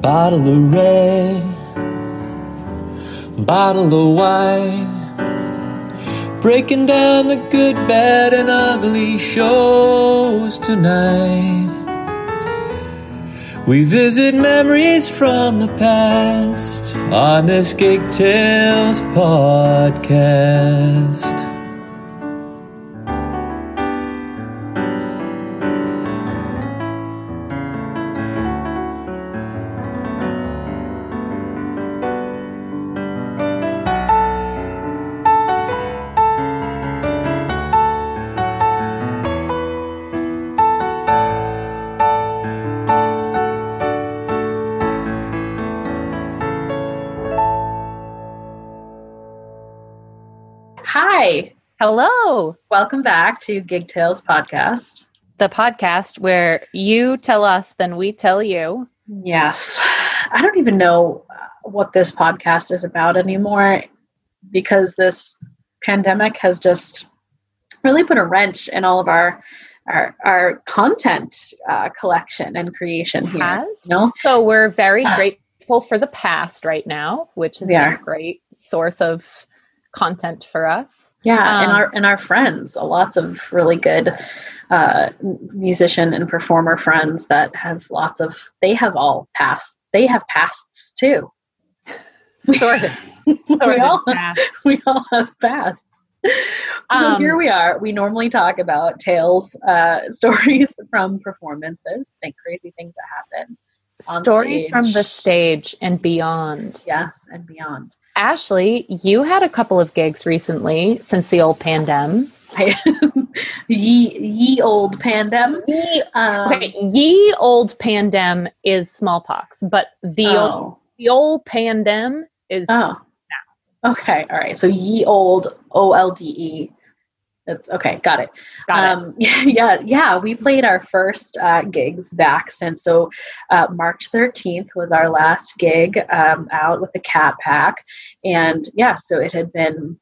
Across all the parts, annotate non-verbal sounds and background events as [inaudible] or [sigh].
Bottle of red, bottle of wine. Breaking down the good, bad, and ugly shows tonight. We visit memories from the past on this Gig Tales podcast. Hello, welcome back to Gig Tales podcast. the podcast where you tell us, then we tell you. Yes, I don't even know what this podcast is about anymore because this pandemic has just really put a wrench in all of our our, our content uh, collection and creation here. Has? You know? So we're very grateful for the past right now, which is are. a great source of content for us. Yeah, and Um, our and our friends, lots of really good uh, musician and performer friends that have lots of. They have all passed. They have pasts too. [laughs] Sort of. [laughs] we of all past. we all have pasts. so Um, here we are. We normally talk about tales, uh, [laughs] stories from performances, like crazy things that happen. Stories stage. from the stage and beyond. Yes, and beyond. Ashley, you had a couple of gigs recently since the old pandem. I, [laughs] ye ye old pandem. Ye, Um, okay, ye old pandem is smallpox, but the old, oh, the old pandem is oh, okay, all right. So ye old O L D E. That's okay. Got it. got it. um, [laughs] yeah, yeah, we played our first uh, gigs back since so uh, March 13th was our last gig um, out with the Cat Pack, and yeah, so it had been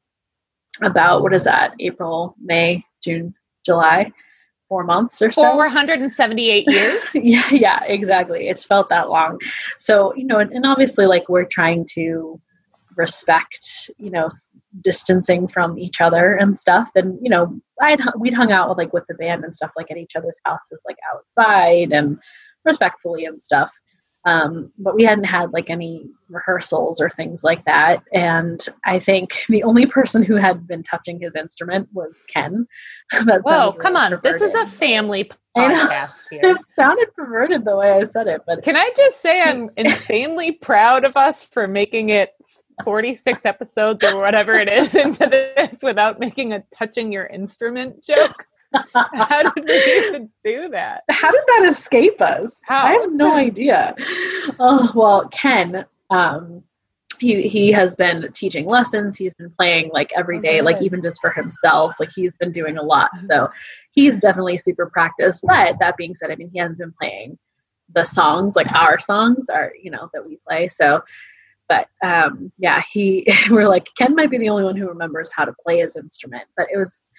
about what is that? April, May, June, July, four months or so. 478 [laughs] years. yeah, yeah, exactly. It's felt that long. So, you know, and, and obviously, like, we're trying to respect, you know, distancing from each other and stuff. And, you know, I'd, we'd hung out with, like, with the band and stuff, like, at each other's houses, like, outside and respectfully and stuff. Um, but we hadn't had, like, any rehearsals or things like that. And I think [laughs] the only person who had been touching his instrument was Ken. [laughs] Whoa, come on. This is a family [laughs] podcast It here. sounded perverted the way I said it, but Can I just say I'm insanely proud of us for making it 46 episodes or whatever it is [laughs] into this without making a touching your instrument joke? [laughs] How did we even do that? how did that escape us? How? I have no idea. Oh well, Ken, um, he he has been teaching lessons. He's been playing like every day Oh, like even just for himself. Like he's been doing a lot. So he's definitely super practiced. But that being said, I mean, he has been playing the songs, like our songs are, you know, that we play. So. But um, yeah, he [laughs] we're like Ken might be the only one who remembers how to play his instrument. But it was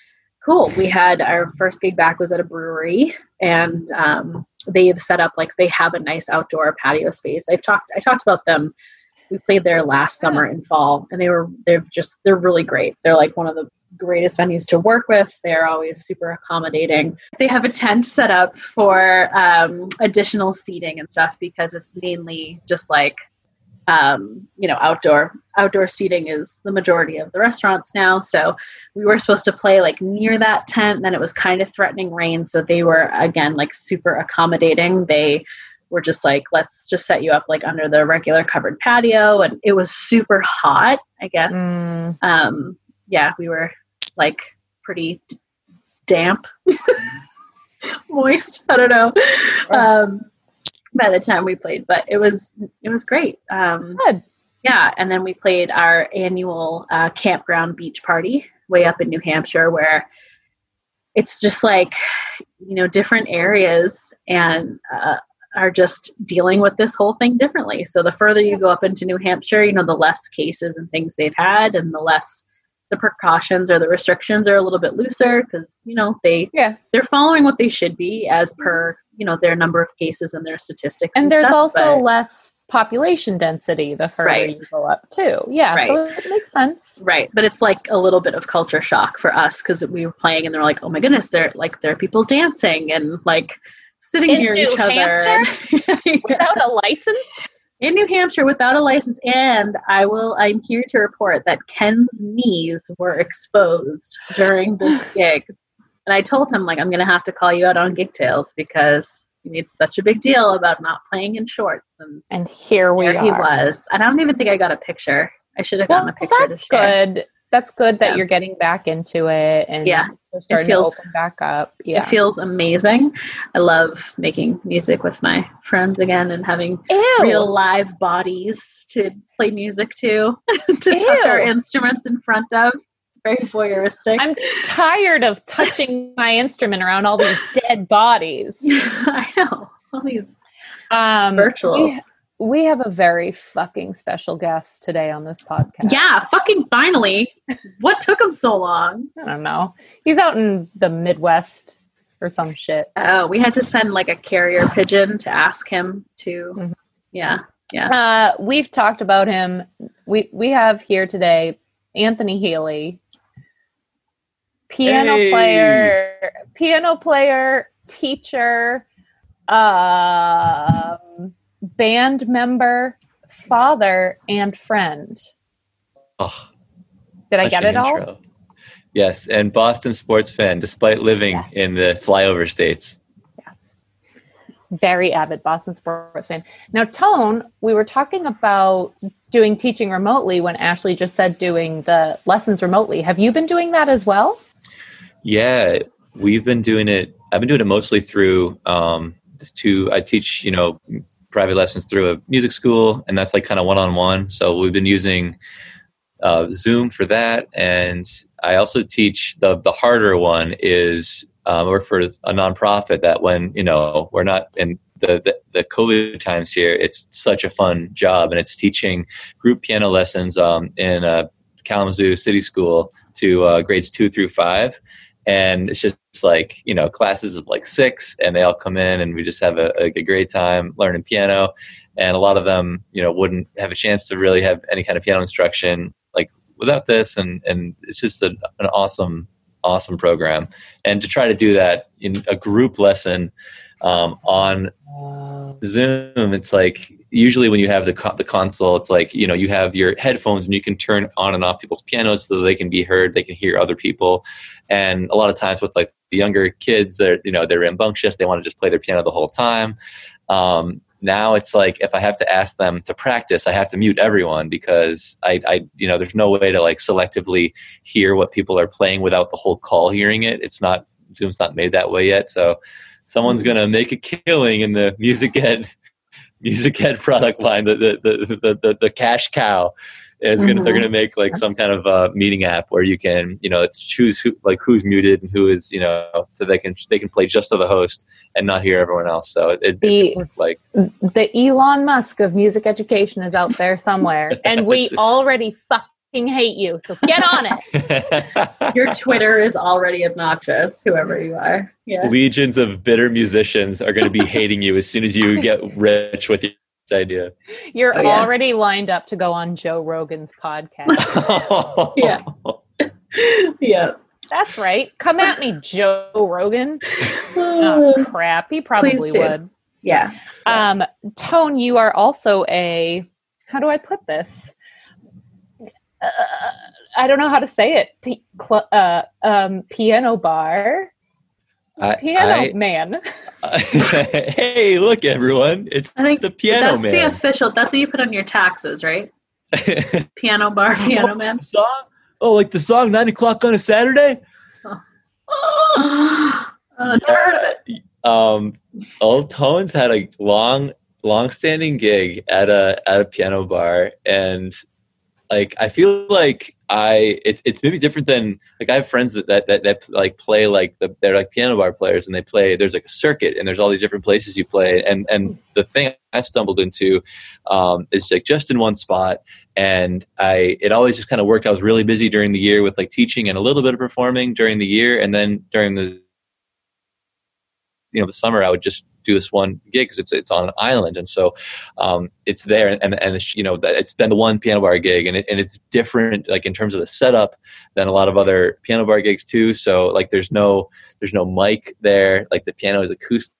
cool. We had our first gig back was at a brewery, and um, they've set up like they have a nice outdoor patio space. I've talked I talked about them. We played there last summer and fall, and they were they're just they're really great. They're like one of the greatest venues to work with. They're always super accommodating. They have a tent set up for um, additional seating and stuff because it's mainly just like um, you know outdoor outdoor seating is the majority of the restaurants now. So we were supposed to play like near that tent then it was kind of threatening rain. So they were again like super accommodating. They were just like let's just set you up like under the regular covered patio. And it was super hot i guess. Mm, um yeah we were like pretty d- damp. [laughs] Moist i don't know. Um by the time we played but it was it was great um good. yeah, and then we played our annual uh, campground beach party way up in New Hampshire, where it's just like you know different areas and uh, are just dealing with this whole thing differently. So the further you go up into New Hampshire, you know, the less cases and things they've had, and the less the precautions or the restrictions are a little bit looser because you know they Yeah. they're following what they should be as per you know their number of cases and their statistics. And there's stuff, also but- less population density the further Right. you go up too. Yeah, so it makes sense. Right, but it's like a little bit of culture shock for us because we were playing and they're like, "Oh my goodness, there like there are people dancing and like sitting In near New each other." Hampshire? [laughs] Yeah. Without a license? In New Hampshire, without a license, and I will. I'm here to report that Ken's knees were exposed during this [laughs] gig, and I told him like, "I'm going to have to call you out on gig tales because you made such a big deal about not playing in shorts." And And here we there are. he was. And I don't even think I got a picture. I should have Well, gotten a picture. that's good. That's good that Yeah. you're getting back into it and Yeah, you're starting feels- to open back up. Yeah. It feels amazing. I love making music with my friends again and having Ew. real live bodies to play music to, [laughs] to touch our instruments in front of. Very voyeuristic. I'm tired of touching my instrument around all these dead bodies. [laughs] I know. All these Um, virtuals. we, we have a very fucking special guest today on this podcast. Yeah, fucking finally. What took him so long? I don't know. He's out in the Midwest or some shit. Oh, we had to send like a carrier pigeon to ask him to. Mhm. Yeah, yeah. Uh, we've talked about him. We we have here today Anthony Healy, piano Hey. player, piano player, teacher, um, band member, father, and friend. Oh, Did I get it all? Yes, and Boston sports fan, despite living in the flyover states. Yes, very avid Boston sports fan. Now, Tone, we were talking about doing teaching remotely when Ashley just said doing the lessons remotely. Have you been doing that as well? Yeah, we've been doing it. I've been doing it mostly through um, two. I teach, you know, private lessons through a music school, and that's like kind of one on one. So we've been using uh, Zoom for that, and I also teach the the harder one is um, I work for a nonprofit that when you know we're not in the, the the COVID times here, it's such a fun job, and it's teaching group piano lessons um, in a Kalamazoo City School to uh, grades two through five and it's just like you know classes of like six and they all come in and we just have a, a great time learning piano. And a lot of them you know wouldn't have a chance to really have any kind of piano instruction like without this. And and it's just a, an awesome awesome program. And to try to do that in a group lesson um, on Zoom, it's like usually when you have the co- the console, it's like you know you have your headphones and you can turn on and off people's pianos so they can be heard, they can hear other people, and a lot of times with like the younger kids, they're you know they're rambunctious, they want to just play their piano the whole time. Um, now it's like if I have to ask them to practice, I have to mute everyone because I, I you know there's no way to like selectively hear what people are playing without the whole call hearing it. It's not Zoom's not made that way yet, so someone's gonna make a killing in the music ed [laughs] music ed product line the the the the, the, cash cow is gonna they're Mhm. gonna make like some kind of uh, meeting app where you can you know choose who like who's muted and who is you know so they can they can play just to the host and not hear everyone else so it, it, The- it like The Elon Musk of music education is out there somewhere, and we [laughs] already fucking hate you. So get on it. [laughs] Your Twitter is already obnoxious, whoever you are. Yeah. legions of bitter musicians are going to be hating you as soon as you [laughs] get rich with your idea You're Oh, yeah. already lined up to go on Joe Rogan's podcast. [laughs] Yeah. yeah. That's right. Come at me, Joe Rogan. Oh [sighs] crap, he probably would. yeah. Um, Tone, you are also a. How do I put this? Uh, I don't know how to say it. P- cl- uh, um, piano bar, I- piano I- man. [laughs] hey look everyone it's I think the piano that's the official. That's what you put on your taxes, right? [laughs] Piano bar, piano man. song oh like the song nine o'clock on a saturday Oh, never heard of it. um old tones had a long long standing gig at a at a piano bar and like i feel like i it's, it's maybe different than like i have friends that that, that, that like play like the, they're like piano bar players and they play there's like a circuit and there's all these different places you play and and the thing i stumbled into um is like just in one spot and i it always just kind of worked. I was really busy during the year with like teaching and a little bit of performing during the year and then during the you know the summer i would just do this one gig because it's it's on an island, and so um, it's there, and and you know it's then the one piano bar gig, and it, and it's different like in terms of the setup than a lot of other piano bar gigs too. So like there's no there's no mic there, like the piano is acoustic.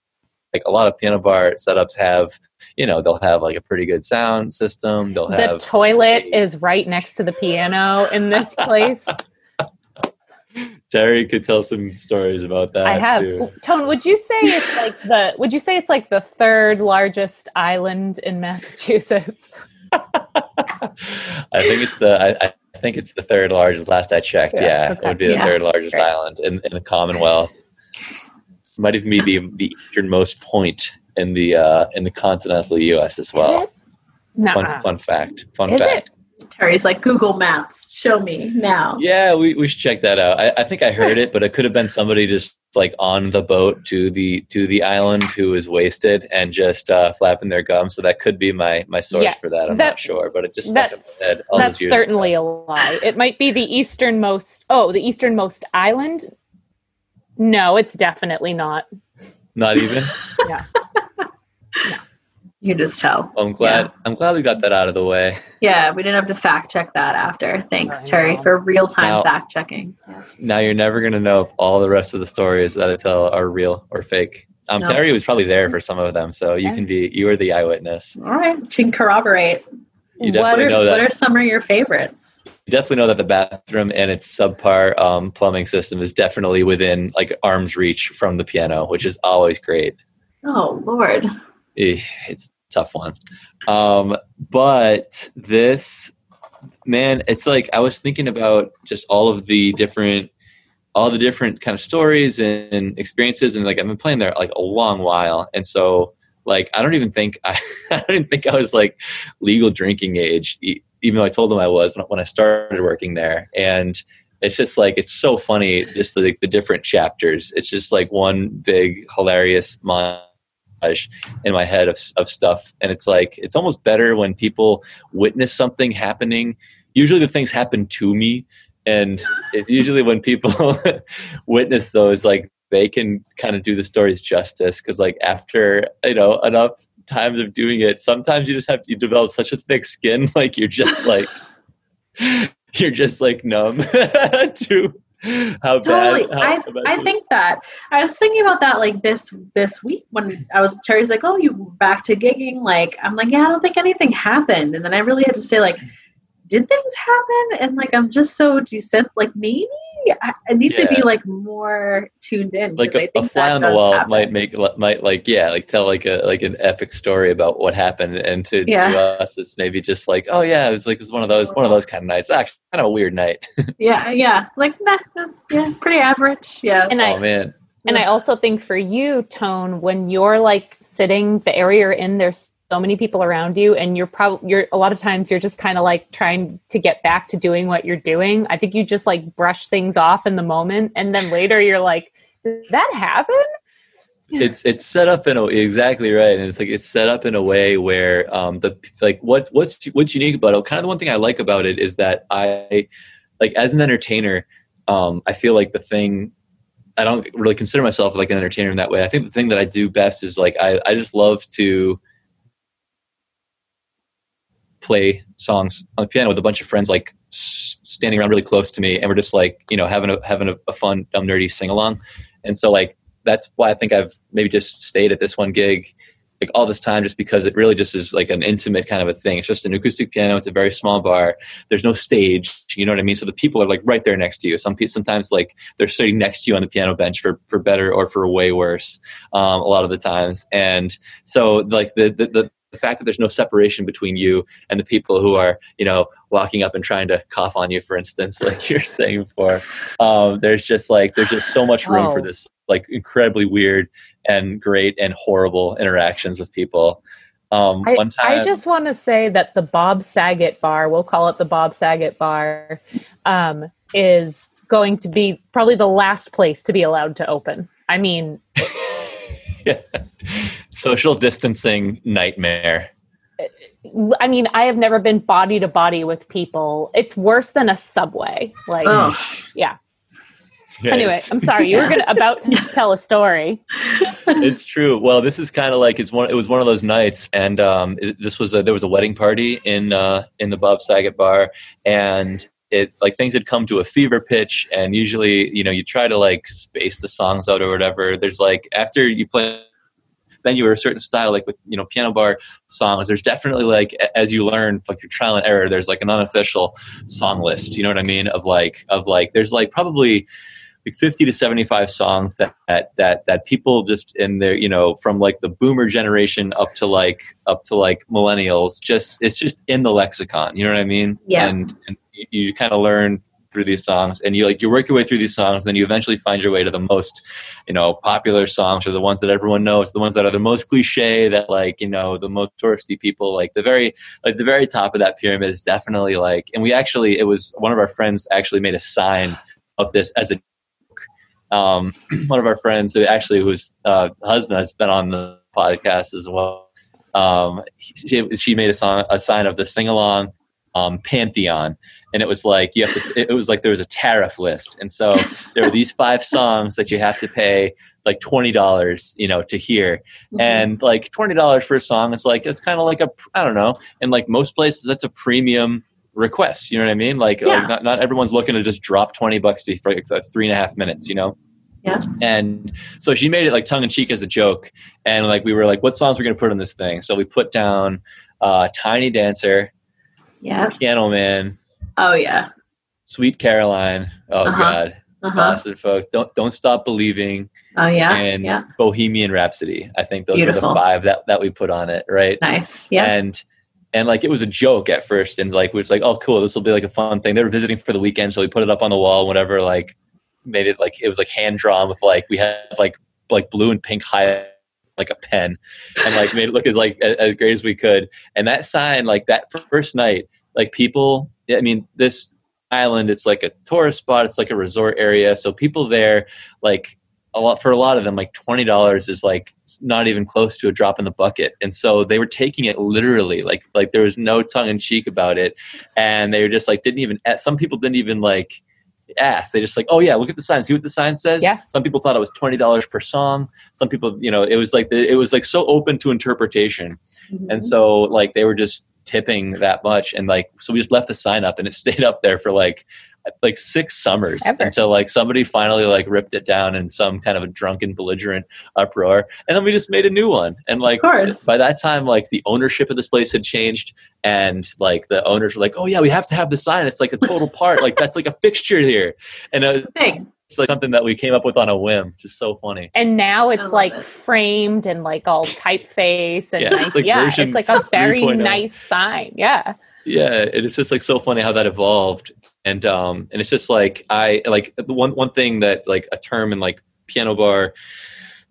Like a lot of piano bar setups have, you know, they'll have like a pretty good sound system. They'll the have toilet is right next to the piano in this place. [laughs] Terry could tell some stories about that. I have. Too. Tone, would you say it's like the would you say it's like the third largest island in Massachusetts? [laughs] I think it's the I, I, think it's the third largest. Last I checked, yeah, Yeah, it would be the Yeah. third largest Great. island in, in the Commonwealth. Might even be the, the easternmost point in the uh, in the continental U.S. as well. it? No. Fun, fun fact. Fun Is fact. Terry's like Google Maps. Show me now. Yeah, we, we should check that out. I, I think I heard it, but it could have been somebody just like on the boat to the to the island who was wasted and just uh, flapping their gums. So that could be my my source Yeah, for that. I'm that- not sure, but it just stuck in that's my all that's years certainly ago. a lie. It might be the easternmost. Oh, the easternmost island. No, it's definitely not. not even. [laughs] [laughs] You can just tell. I'm glad. I'm glad we got that out of the way. Yeah, we didn't have to fact check that after. Thanks, Terry, for real time fact checking. Yeah. Now you're never gonna know if all the rest of the stories that I tell are real or fake. Um, No. Terry was probably there for some of them, so you can be you are the eyewitness. All right, she can corroborate. You What definitely are, know that. what are some of your favorites? You definitely know that the bathroom and its subpar um, plumbing system is definitely within like arm's reach from the piano, which is always great. Oh Lord, It's a tough one. Um, but this, man, it's like I was thinking about just all of the different, all the different kind of stories and experiences, and like I've been playing there like a long while, and so like I don't even think [laughs] I, I even think I was like legal drinking age, even though I told them I was when, I started working there, and it's just like it's so funny just the, the different chapters. It's just like one big hilarious montage in my head of, of stuff. And it's like it's almost better when people witness something happening. Usually the things happen to me. And it's usually when people [laughs] witness those like they can kind of do the stories justice. Because like after you know enough times of doing it sometimes you just have you develop such a thick skin [laughs] like you're just like [laughs] you're just like numb to [laughs] how totally. bad how I bad I think that I was thinking about that like this this week when I was Terry's like, oh, you back to gigging? Like I'm like, yeah, I don't think anything happened, and then I really had to say like, did things happen? And like I'm just so decent. Like maybe I, I need to be like more tuned in. like 'cause I a, a think fly on the wall happen. might make might like yeah like tell like a like an epic story about what happened and to, Yeah. to us it's maybe just like oh yeah it was like it was one of those one of those kind of nights ah, actually kind of a weird night [laughs] Yeah, yeah. Like nah, that's yeah, pretty average. Yeah. And I oh man And I also think for you, Tone, when you're like sitting the area you're in, there's so many people around you, and you're probably you're a lot of times you're just kind of like trying to get back to doing what you're doing. I think you just like brush things off in the moment, and then later you're like, "Did that happen?" it's it's set up in a exactly right and it's like it's set up in a way where um the like what what's what's unique about it kind of the one thing i like about it is that i like as an entertainer um i feel like the thing i don't really consider myself like an entertainer in that way i think the thing that i do best is like i i just love to play songs on the piano with a bunch of friends like standing around really close to me and we're just like you know having a having a, a fun dumb nerdy sing along and so like that's why I think I've maybe just stayed at this one gig like all this time just because it really just is like an intimate kind of a thing. It's just an acoustic piano. It's a very small bar. There's no stage. You know what I mean? So the people are like right there next to you. Some people sometimes like they're sitting next to you on the piano bench for for better or for way worse. Um, a lot of the times, and so like the the, the the fact that there's no separation between you and the people who are, you know, walking up and trying to cough on you, for instance, [laughs] like you're saying before, um, there's just like there's just so much room for Oh. this like incredibly weird and great and horrible interactions with people. Um, I, one time, I just want to say that the Bob Saget bar, we'll call it the Bob Saget bar, um, is going to be probably the last place to be allowed to open. I mean, [laughs] social distancing nightmare. I mean, I have never been body to body with people. It's worse than a subway. Like, Oh. yeah. [laughs] Yeah, anyway, I'm sorry. You were gonna [laughs] about to tell a story. it's true. Well, this is kind of like it's one. It was one of those nights, and um, it, this was a, there was a wedding party in uh, in the Bob Saget bar, and it like things had come to a fever pitch. And usually, you know, you try to like space the songs out or whatever. There's like after you play then you were a certain style, like with you know piano bar songs. There's definitely like as you learn like through trial and error. There's like an unofficial song list. You know what I mean? Of like of like there's like probably like 50 to 75 songs that, that that people just in their you know from like the boomer generation up to like up to like millennials just it's just in the lexicon you know what i mean Yeah. and, and you, you kind of learn through these songs and you like you work your way through these songs and then you eventually find your way to the most you know popular songs or the ones that everyone knows the ones that are the most cliche that like you know the most touristy people like the very like the very top of that pyramid is definitely like and we actually it was one of our friends actually made a sign of this as a um, [clears throat] one of our friends who actually whose uh, husband has been on the podcast as well. Um, she, she made a, song, a sign of the sing along um, pantheon, and it was like you have to. It was like there was a tariff list, and so [laughs] there were these five songs that you have to pay like twenty dollars, you know, to hear, Mm-hmm. and like twenty dollars for a song is like it's kind of like a I don't know, and like most places that's a premium request. You know what I mean? Like, Yeah. like not, not everyone's looking to just drop twenty bucks to, for like, three and a half minutes. You know. Yeah. And so she made it like tongue in cheek as a joke, and like we were like, what songs we're gonna put on this thing? So we put down uh, Tiny Dancer, yeah. Piano Man, Oh yeah. Sweet Caroline. Oh Uh-huh. God, Uh-huh. Boston folks. Don't don't stop believing Oh yeah. and yeah. Bohemian Rhapsody. I think those were Beautiful. the five that that we put on it, right? Nice. Yeah. And and like it was a joke at first, and like we was like, oh cool, this will be like a fun thing. They were visiting for the weekend, so we put it up on the wall, whatever. Like made it like it was like hand drawn with like we had like like blue and pink high like a pen and like made it look as like as, as great as we could and that sign like that first night like people i mean this island it's like a tourist spot it's like a resort area so people there like a lot for a lot of them like $20 is like not even close to a drop in the bucket and so they were taking it literally like like there was no tongue in cheek about it and they were just like didn't even some people didn't even like ask they just like oh yeah look at the sign see what the sign says Yeah. some people thought it was $20 per song some people you know it was like the, it was like so open to interpretation Mhm. and so like they were just tipping that much. And like so we just left the sign up and it [laughs] stayed up there for like like six summers Ever. until like somebody finally like ripped it down in some kind of a drunken belligerent uproar. And then we just made a new one. And like by that time like the ownership of this place had changed. And like the owners were like oh yeah we have to have the sign. It's like a total part. Like that's like a fixture here. And uh, thing. It's like something that we came up with on a whim just so funny And now it's like it. framed and like all typeface and Yeah, nice. it's like yeah, it's like a very 3.0. nice sign. Yeah. yeah and it's just like so funny how that evolved and um and it's just like i like one one thing that like a term in like piano bar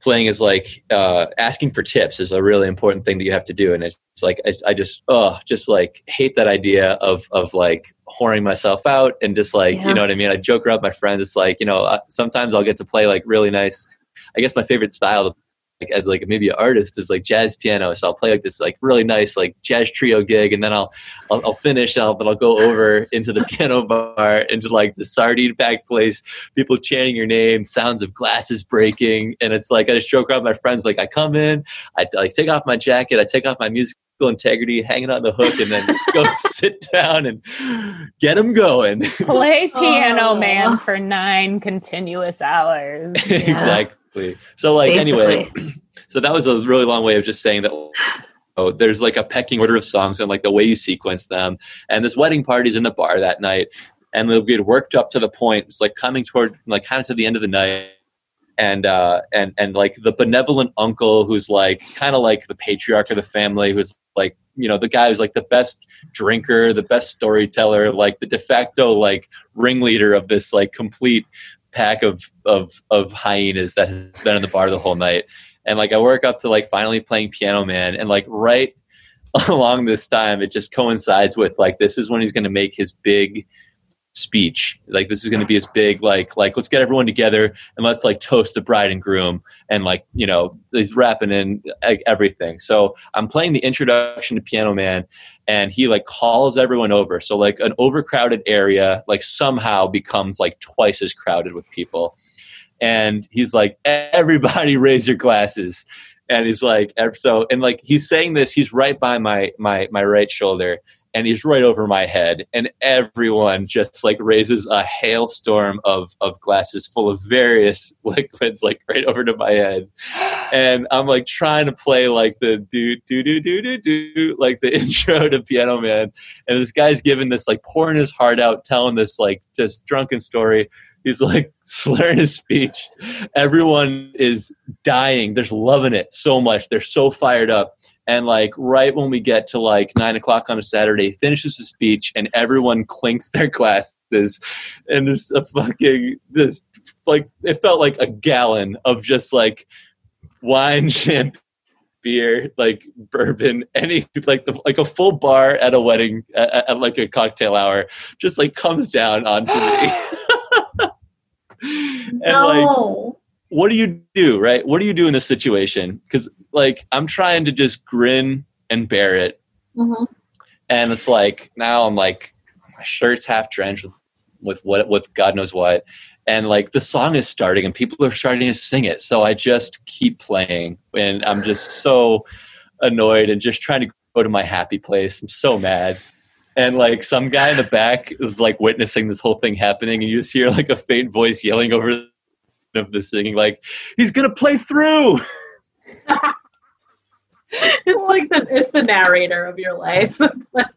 playing is like uh asking for tips is a really important thing that you have to do. And it's like i, I just oh just like hate that idea of of like whoring myself out and just like Yeah. you know what i mean? I joke around with my friends. It's like you know uh, sometimes i'll get to play like really nice i guess my favorite style like as like maybe an artist is like jazz piano so i'll play like this like really nice like jazz trio gig and then i'll I'll, I'll finish and I'll, but I'll go over into the [laughs] piano bar into like the sardine packed place, people chanting your name, sounds of glasses breaking. And it's like, I just joke around with my friends. Like I come in, I like take off my jacket, I take off my musical integrity, hanging on the hook and then [laughs] go sit down and get them going. [laughs] Play oh. Piano Oh. Man for nine continuous hours. exactly. So like, anyway, [clears throat] so that was a really long way of just saying that oh, there's like a pecking order of songs and like the way you sequence them. And this wedding party's in the bar that night and we had worked up to the point it's like coming toward like kind of to the end of the night and uh and and like the benevolent uncle who's like kind of like the patriarch of the family who's like you know the guy who's like the best drinker the best storyteller like the de facto like ringleader of this like complete pack of of of hyenas that has been in the bar the whole night and like I work up to like finally playing Piano Man, and like right [laughs] along this time, it just coincides with like this is when he's going to make his big speech. Like this is going to be his big like like let's get everyone together and let's like toast the bride and groom, and like you know he's rapping in like, everything. So I'm playing the introduction to Piano Man, and he like calls everyone over. So like an overcrowded area like somehow becomes like twice as crowded with people. And he's like everybody [laughs] raise your glasses. And he's like so and like he's saying this he's right by my my my right shoulder and he's right over my head and everyone just like raises a hailstorm of of glasses full of various [laughs] liquids like right over to my head. And i'm like trying to play like the do do do do do do like the [laughs] intro to piano man. And this guy's giving this like pouring his heart out telling this like just drunken story. He's like [laughs] slurring his speech. Everyone is dying. They're loving it so much. They're so fired up and like right when we get to like nine o'clock on a Saturday, finishes the speech and everyone clinks their [laughs] glasses, and this a fucking this like it felt like a gallon of just like wine, [laughs] champagne, beer, like bourbon, any like the like a full bar at a wedding at, at like a cocktail hour, just like comes down onto me. [laughs] and no. like what do you do right? What do you do in this situation? Because like i'm trying to just grin and bear it. Mhm. and it's like now i'm like my shirt's half drenched with, with what with god knows what. And like the song is starting and people are starting to sing it. So i just keep playing and i'm just so annoyed and just trying to go to my happy place. I'm so mad. And like some guy in the back is like witnessing this whole thing happening and you just hear like a faint voice yelling over of the singing like he's gonna play through. [laughs] It's like the it's the narrator of your life. [laughs] It's like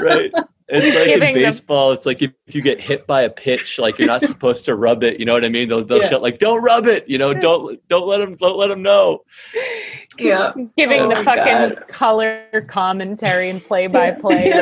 right. It's like in Giving them- baseball it's like if, if you get hit by a pitch like you're not [laughs] supposed to rub it you know what i mean? They'll, they'll Yeah. shout like don't rub it you know don't don't let them don't let them know yeah. [laughs] Giving Oh the fucking God. color commentary and play by play.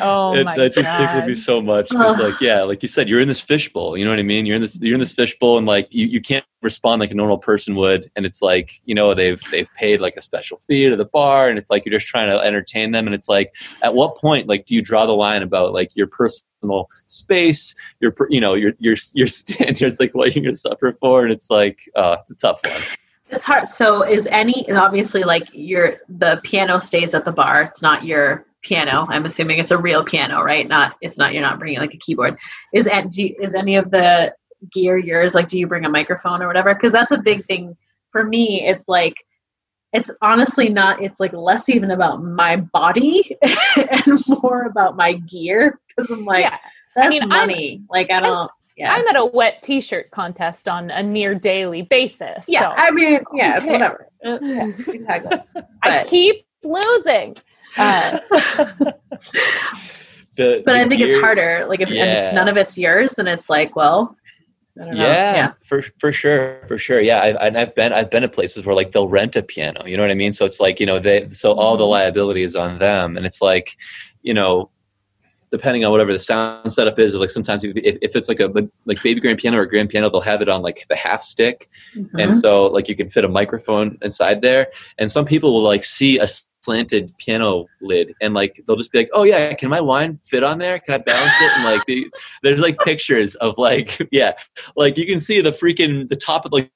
Oh it, my that just god. tickled me so much because like yeah like you said you're in this fishbowl you know what i mean you're in this you're in this fishbowl and like you, you can't respond like a normal person would and it's like you know they've they've paid like a special fee to the bar and it's like you're just trying to entertain them and it's like at what point like do you draw the line about like your personal space your you know your your your [laughs] standards like what you're gonna suffer for and it's like uh it's a tough one It's hard. So is any obviously like your the piano stays at the bar. It's not your piano. I'm assuming it's a real piano, right? Not it's not you're not bringing like a keyboard. Is at do you- is any of the gear yours? Like, do you bring a microphone or whatever? Because that's a big thing for me. It's like it's honestly not. It's like less even about my body [laughs] and more about my gear because I'm like yeah. that's mean, I'm- money. like I don't. Yeah. I'm at a wet t-shirt contest on a near daily basis. yeah. so I mean, yeah. It's whatever. Uh, [laughs] yeah, exactly. I keep losing. Uh, [laughs] the, but the I think it's harder. Like if, Yeah. if none of it's yours, then it's like, well, I don't know. yeah, for for sure, for sure. Yeah, I've, and I've been I've been at places where like they'll rent a piano. You know what I mean? So it's like you know they so all the Mhm. liability is on them, and it's like you know depending on whatever the sound setup is, or like sometimes if, if it's like a like baby grand piano or grand piano, they'll have it on like the half stick, Mhm. and so like you can fit a microphone inside there. And some people will like see a slanted piano lid and like they'll just be like oh yeah can my wine fit on there? Can i balance it? And like the, there's like pictures of like [laughs] yeah. Like you can see the freaking the top of like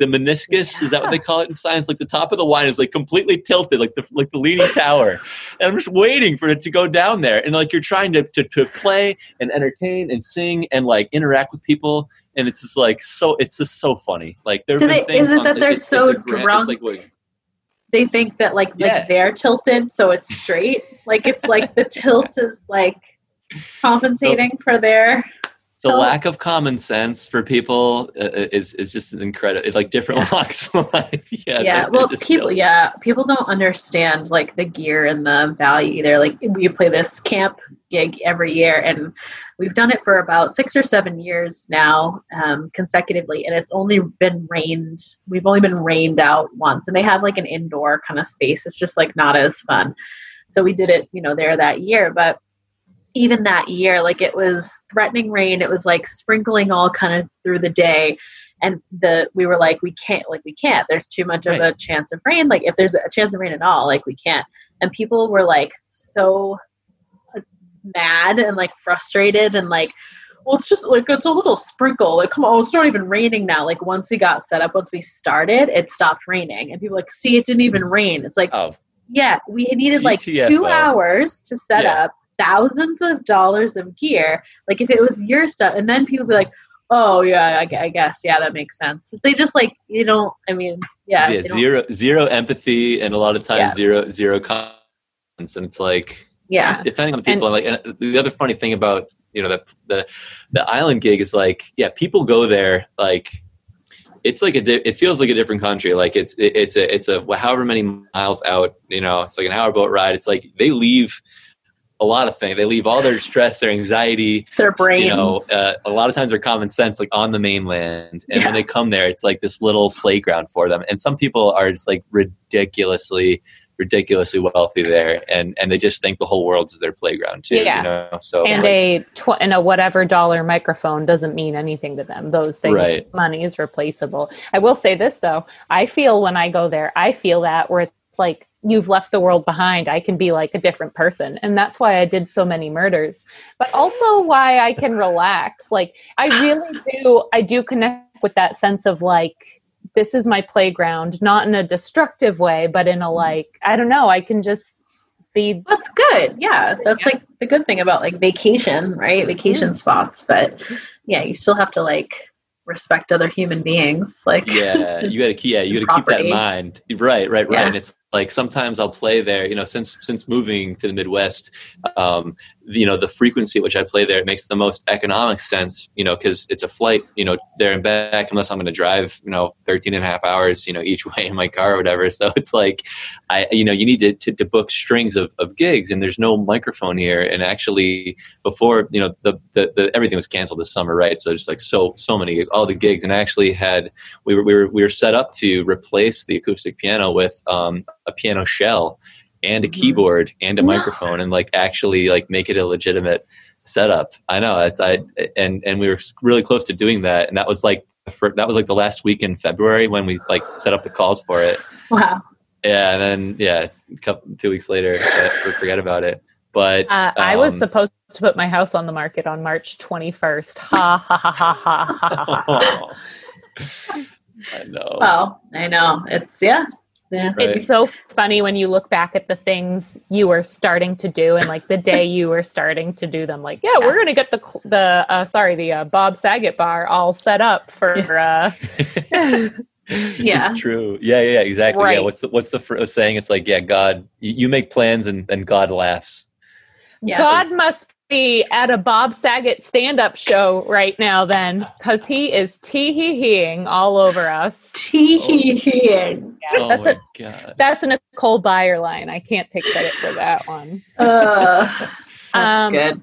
the meniscus is that what they call it in science like the top of the wine is like completely tilted like the like the leaning tower and i'm just waiting for it to go down there and like you're trying to, to, to play and entertain and sing and like interact with people and it's just like so it's just so funny like there they- is it that they're it's- so grand- drunk? like, wait, they think that like Yeah. like they're tilted, so it's straight. like it's like the [laughs] tilt is like compensating for their. The So- lack of common sense for people uh, is is just incredible it's like different [laughs] walks of life [laughs] yeah Yeah, well, people, yeah, people don't understand like the gear and the value either. Like we play this camp gig every year, and we've done it for about six or seven years now, um, consecutively, and it's only been rained. We've only been rained out once, and they have like an indoor kind of space. It's just like not as fun. So we did it, you know, there that year, but even that year, like it was threatening rain. It was like sprinkling all kind of through the day. And the we were like we can't like we can't. There's too much of a chance of rain. Like if there's a chance of rain at all like we can't. And people were like so uh, mad and like frustrated and like well it's just like it's a little sprinkle. Like come on it's not even raining now. Like once we got set up once we started it stopped raining. And people were like see it didn't even rain. It's like oh. Yeah, we needed like two hours to set Yeah. up thousands of dollars of gear. Like if it was your stuff, and then people be like, "Oh yeah, I, I guess yeah, that makes sense." But they just like you don't. I mean, yeah, yeah, zero zero empathy and a lot of times Yeah. zero zero confidence and it's like yeah, depending on the people and, like and the other funny thing about you know the the the island gig is like yeah people go there like it's like a di- it feels like a different country like it's it, it's a it's a however many miles out you know it's like an hour boat ride it's like they leave a lot of things they leave all their stress their anxiety their brain. you know uh, a lot of times their common sense like on the mainland and Yeah. when they come there it's like this little playground for them and some people are just like ridiculously ridiculously wealthy there and and they just think the whole world is their playground too Yeah. you know so and like, a tw- and a whatever dollar microphone doesn't mean anything to them. Those things, Right. money is replaceable. I will say this though: I feel when I go there, I feel that where it's like you've left the world behind. I can be like a different person, and that's why I did so many murders. But also why I can relax. Like I really do. I do connect with that sense of like this is my playground, not in a destructive way, but in a like I don't know. I can just be That's good. Yeah, that's like the good thing about like vacation, right? Mm-hmm. Vacation spots, but yeah, you still have to like respect other human beings. Like yeah you gotta keep yeah you [laughs] gotta keep that in mind right right right Yeah. and it's like sometimes i'll play there you know since since moving to the midwest um you know the frequency at which i play there it makes the most economic sense you know because it's a flight you know there and back unless i'm going to drive you know 13 and a half hours you know each [laughs] way in my car or whatever. So it's like i you know you need to, to, to book strings of, of gigs and there's no microphone here. And actually before you know the, the, the everything was canceled this summer right? So just like so so many gigs all the gigs. And I actually had we were we were we were set up to replace the acoustic piano with um, a piano shell and a Mhm. keyboard and a microphone and like actually like make it a legitimate setup. I know it's I and and we were really close to doing that and that was like for, that was like the last week in February when we like set up the calls for it. wow. Yeah, and then yeah, a couple, two weeks later, we forget about it. But Uh, I was um, supposed to put my house on the market on March 21st. Ha ha ha ha ha ha ha. ha. [laughs] I know. Well, I know. It's yeah. Yeah. Right. It's so funny when you look back at the things you were starting to do and like the day you were starting to do them. Like, yeah, we're gonna get the the uh, sorry the uh, Bob Saget bar all set up for. Uh, [laughs] Yeah. it's true. Yeah, yeah, yeah, exactly. Yeah, what's the what's the fr- saying? It's like, yeah, God, you, you make plans and and God laughs. Yeah. God must be at a Bob Saget stand up show right now then because he is tee hee heeing all over us. Tee. Yeah, oh that's my a God. that's a Nicole Byer line. I can't take credit for that one. Uh, [laughs] that's Um, good.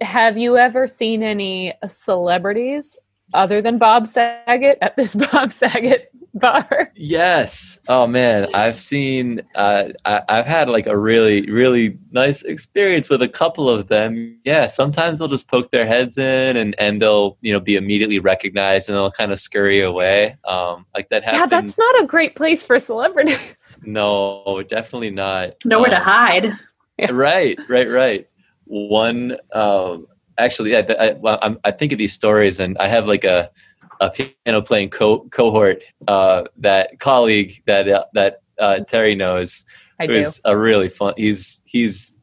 Have you ever seen any celebrities other than Bob Saget at this [laughs] Bob Saget bar? Yes. Oh man, I've seen. Uh, I, I've had like a really, really nice experience with a couple of them. Yeah. Sometimes they'll just poke their heads in, and and they'll you know be immediately recognized, and they'll kind of scurry away. Um, like that Yeah, that's not a great place for celebrities. [laughs] no, definitely not. Nowhere to Um, hide. right right right one um actually yeah I, well, I'm, I think of these stories and i have like a a piano playing co- cohort uh that colleague that uh, that uh terry knows I do. a really fun he's he's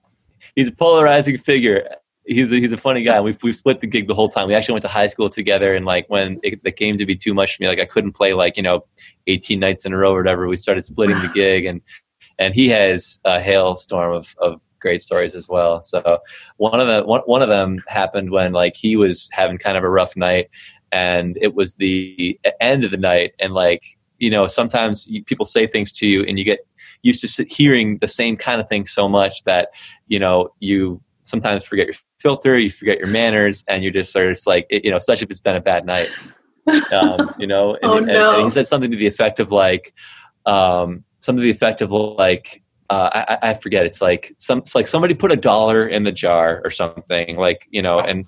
he's a polarizing figure he's a, he's a funny guy we've, we've split the gig the whole time we actually went to high school together and like when it, it came to be too much for me like i couldn't play like you know 18 nights in a row or whatever we started splitting the gig and and he has a hailstorm of, of great stories as well. So one of the one, one of them happened when like he was having kind of a rough night, and it was the end of the night, and like you know sometimes you, people say things to you, and you get used to hearing the same kind of thing so much that you know you sometimes forget your filter, you forget your manners, and you just sort of like you know, especially if it's been a bad night. Um, you know, [laughs] and, Oh, and- and he said something to the effect of like, um, something to the effect of like, uh, I, I forget. It's like some, it's like somebody put a dollar in the jar or something, like you know, and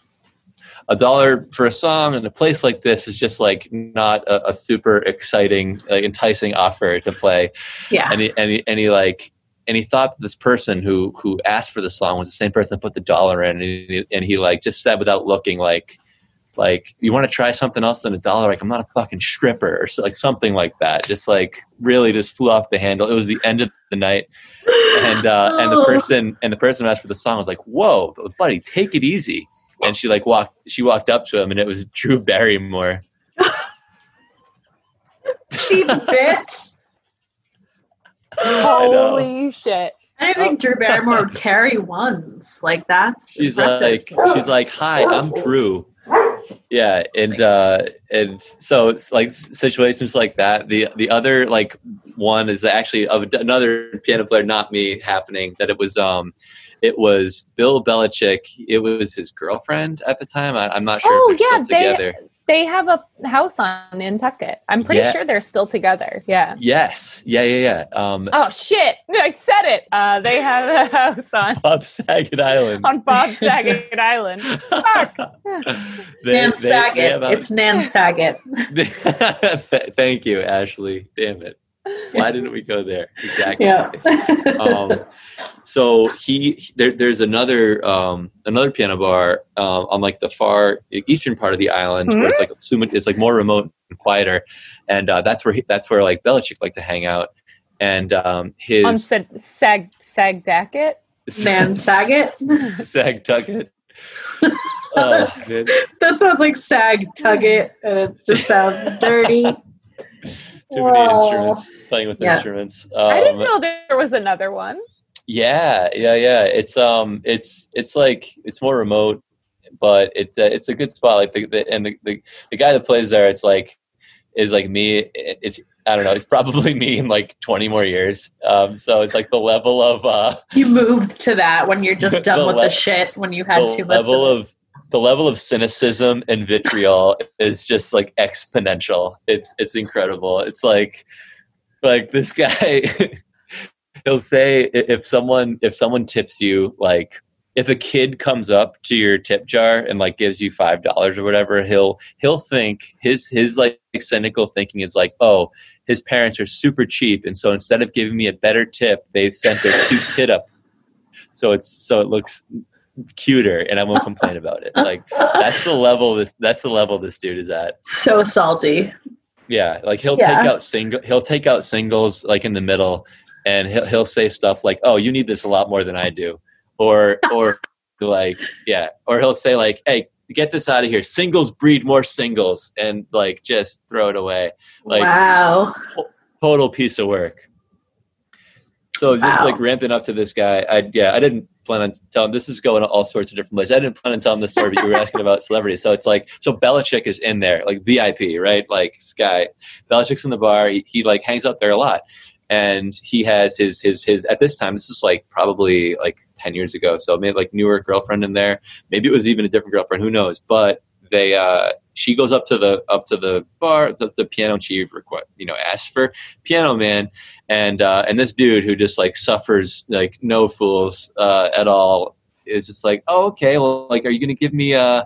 a dollar for a song in a place like this is just like not a, a super exciting, like enticing offer to play. Yeah. And he, and he, and he like, and he thought this person who who asked for the song was the same person that put the dollar in, and he, and he like just said without looking like, like you want to try something else than a dollar like i'm not a fucking stripper or so, like something like that just like really just flew off the handle it was the end of the night and uh and the [laughs] Oh. person and the person who asked for the song was like whoa buddy take it easy and she like walked she walked up to him and it was drew barrymore Cheap [laughs] bitch. know. Holy shit. I didn't think Drew Barrymore would [laughs] carry ones. Like that's she's impressive. like she's like hi i'm drew yeah and uh and so it's like situations like that. The the other like one is actually of another piano player not me happening that it was um it was bill belichick. It was his girlfriend at the time. I, i'm not sure Oh, if yeah, they- together They have a house on Nantucket. I'm pretty Yeah. sure they're still together. Yeah. yes yeah yeah yeah um Oh shit! I said it. Uh, they have a [laughs] house on bob saget island on Bob Saget Island. Fuck. [laughs] They- Nan they- they Saget. have a- it's Nan Saget. [laughs] Thank you, Ashley. Damn it. [laughs] Why didn't we go there? Exactly. yeah. [laughs] Um, so he there, there's another um, another piano bar um, on like the far eastern part of the island where it's like so it's like more remote and quieter, and uh, that's where he, that's where like Belichick like to hang out. And um, his on Sag Sag Sagdacket. Nan [laughs] Saget. Sag Tucket. Oh, man. that sounds like Sag Tugget, and it just sounds dirty. Too many instruments playing with Yeah. instruments. I didn't Um, know there was another one. Yeah, yeah, yeah. It's um, it's it's like it's more remote, but it's a, it's a good spot. Like the, the and the, the the guy that plays there, it's like is like me. It's I don't know. It's [laughs] probably me in like twenty more years. Um, so it's like the level of uh, You moved to that when you're just [laughs] done The with le- the shit when you had too much level of, of the level of cynicism and vitriol is just like exponential. It's it's incredible. It's like like this guy [laughs] he'll say if someone if someone tips you like if a kid comes up to your tip jar and like gives you five dollars or whatever he'll he'll think his his like cynical thinking is like oh his parents are super cheap and so instead of giving me a better tip they sent their cute kid up so it's so it looks cuter and i won't complain about it like that's the level this that's the level this dude is at so salty. yeah, like he'll Yeah. take out single he'll take out singles like in the middle and he'll he'll say stuff like, "Oh, you need this a lot more than I do." Or or like, yeah, or he'll say like, "Hey, get this out of here. Singles breed more singles." And like just throw it away. Like wow. total piece of work. So just Wow. like ramping up to this guy, I yeah, I didn't plan on telling. This is going to all sorts of different places. I didn't plan on telling this story, but you were asking about celebrities. So it's like, so Belichick is in there, like VIP, right? Like this guy, Belichick's in the bar. He, he like hangs out there a lot, and he has his his his. At this time, this is like probably like ten years ago. So maybe like newer girlfriend in there. Maybe it was even a different girlfriend. Who knows? But they uh she goes up to the up to the bar the, the piano and she request you know asks for piano man. And uh and this dude who just like suffers like no fools uh at all is just like oh okay well like are you gonna give me uh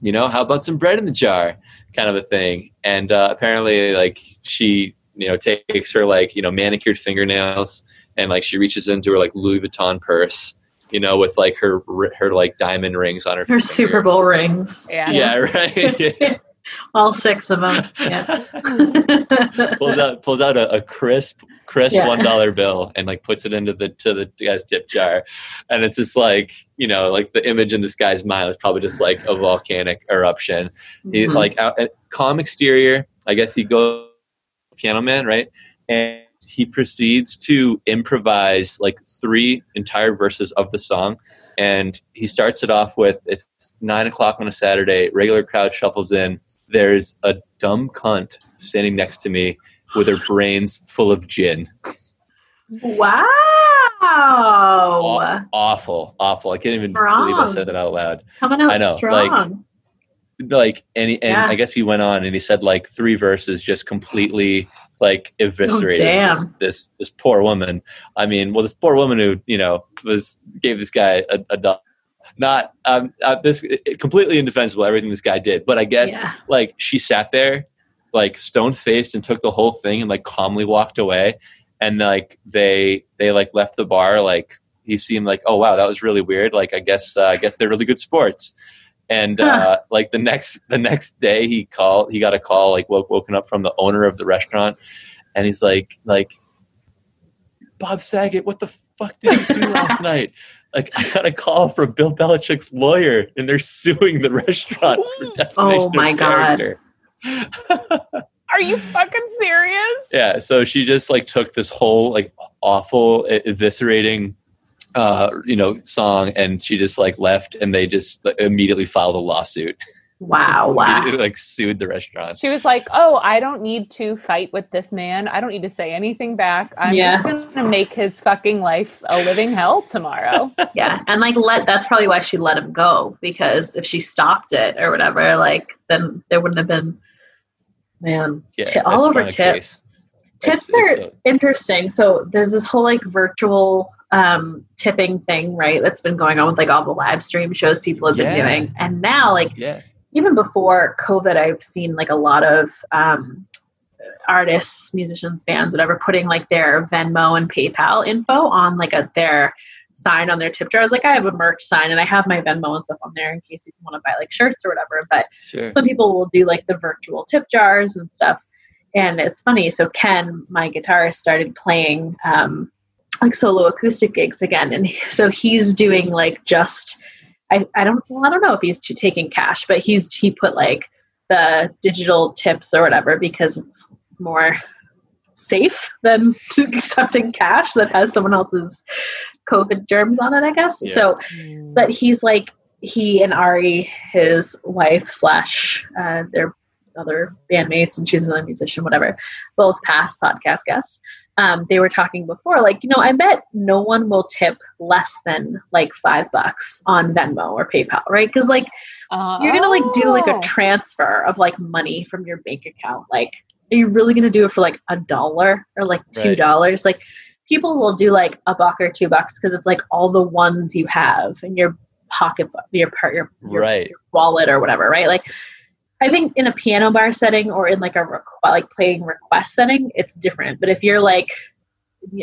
you know how about some bread in the jar? kind of a thing. And uh apparently like she you know takes her like you know manicured fingernails and like she reaches into her like louis vuitton purse you know with like her her like diamond rings on her Her finger. Super Bowl rings. Yeah. yeah [laughs] right [laughs] All six of them. Yeah. [laughs] pulls out pulls out a, a crisp crisp Yeah. one dollar bill and like puts it into the to the guy's tip jar and it's just like you know like the image in this guy's mind was probably just like a volcanic eruption he Mhm. like out, calm exterior i guess he goes piano man right and he proceeds to improvise like three entire verses of the song and he starts it off with it's nine o'clock on a saturday regular crowd shuffles in there's a dumb cunt standing next to me with her brains full of gin Wow. Aw- awful awful i can't even believe i said that out loud Coming out I know, strong. like and, he, and Yeah. i guess he went on and he said like three verses just completely like eviscerated Oh, this, this this poor woman. I mean well this poor woman who you know was gave this guy a, a not um uh, this it- completely indefensible everything this guy did. But i guess Yeah. like she sat there like stone faced and took the whole thing and like calmly walked away. And like they they like left the bar like he seemed like oh wow that was really weird. Like i guess uh, i guess they're really good sports And uh, like the next the next day, he called. He got a call, like woke woken up from the owner of the restaurant, and he's like, like, Bob Saget, what the fuck did you do last [laughs] night? Like, I got a call from Bill Belichick's lawyer, and they're suing the restaurant for defamation Oh my of God. Are you fucking serious? Yeah, so she just like took this whole like awful, eviscerating, uh, you know, song, and she just like left, and they just like, immediately filed a lawsuit. Wow, [laughs] wow. Immediately, like sued the restaurant. She was like, "Oh, I don't need to fight with this man. I don't need to say anything back. I'm Yeah. just gonna make his fucking life a living hell tomorrow." [laughs] Yeah, and like let that's probably why she let him go because if she stopped it or whatever, like then there wouldn't have been. Man, Yeah, ti- a all over tips. case. Tips It's- are it's a- interesting. So there's this whole like virtual um tipping thing, right? That's been going on with like all the live stream shows people have been doing, and now like yeah, even before COVID, I've seen like a lot of um, artists, musicians, bands, whatever, putting like their Venmo and PayPal info on like a their sign on their tip jar. I was Like I have a merch sign and I have my Venmo and stuff on there in case you want to buy like shirts or whatever. But sure. some people will do like the virtual tip jars and stuff. And it's funny. So Ken, my guitarist, started playing um, like solo acoustic gigs again, and so he's doing like just I, I don't well, I don't know if he's to taking cash, but he's he put like the digital tips or whatever because it's more safe than [laughs] accepting cash that has someone else's COVID germs on it, I guess. Yeah. So but he's like he and Ari, his wife slash uh, their other bandmates, and she's another musician, whatever, both past podcast guests. Um, they were talking before, like you know, I bet no one will tip less than like five bucks on Venmo or PayPal, right? Because like you're gonna like do like a Oh. transfer of like money from your bank account. Like, are you really gonna do it for like a dollar or like two Right. dollars? Like, people will do like a buck or two bucks because it's like all the ones you have in your pocketbook, your part, your, your Right. wallet or whatever, right? Like, I think in a piano bar setting or in like a requ- like playing request setting, it's different. But if you're like,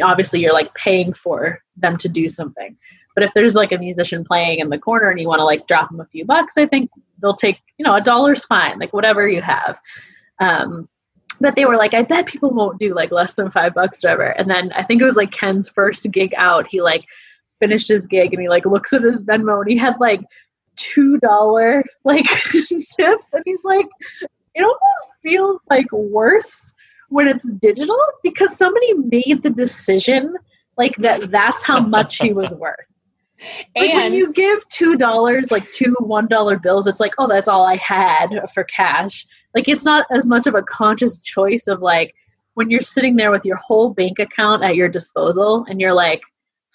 obviously you're like paying for them to do something. But if there's like a musician playing in the corner and you want to like drop them a few bucks, I think they'll take you know a dollar's fine, like whatever you have. Um, but they were like, I bet people won't do like less than five bucks, whatever. And then I think it was like Ken's first gig out. He like finished his gig and he like looks at his Venmo and he had like two dollar like [laughs] tips, and he's like, it almost feels like worse when it's digital because somebody made the decision like that that's how much he was [laughs] worth. Like when and you give two dollars, like two one dollar bills, it's like, oh, that's all I had for cash. Like it's not as much of a conscious choice of like when you're sitting there with your whole bank account at your disposal and you're like,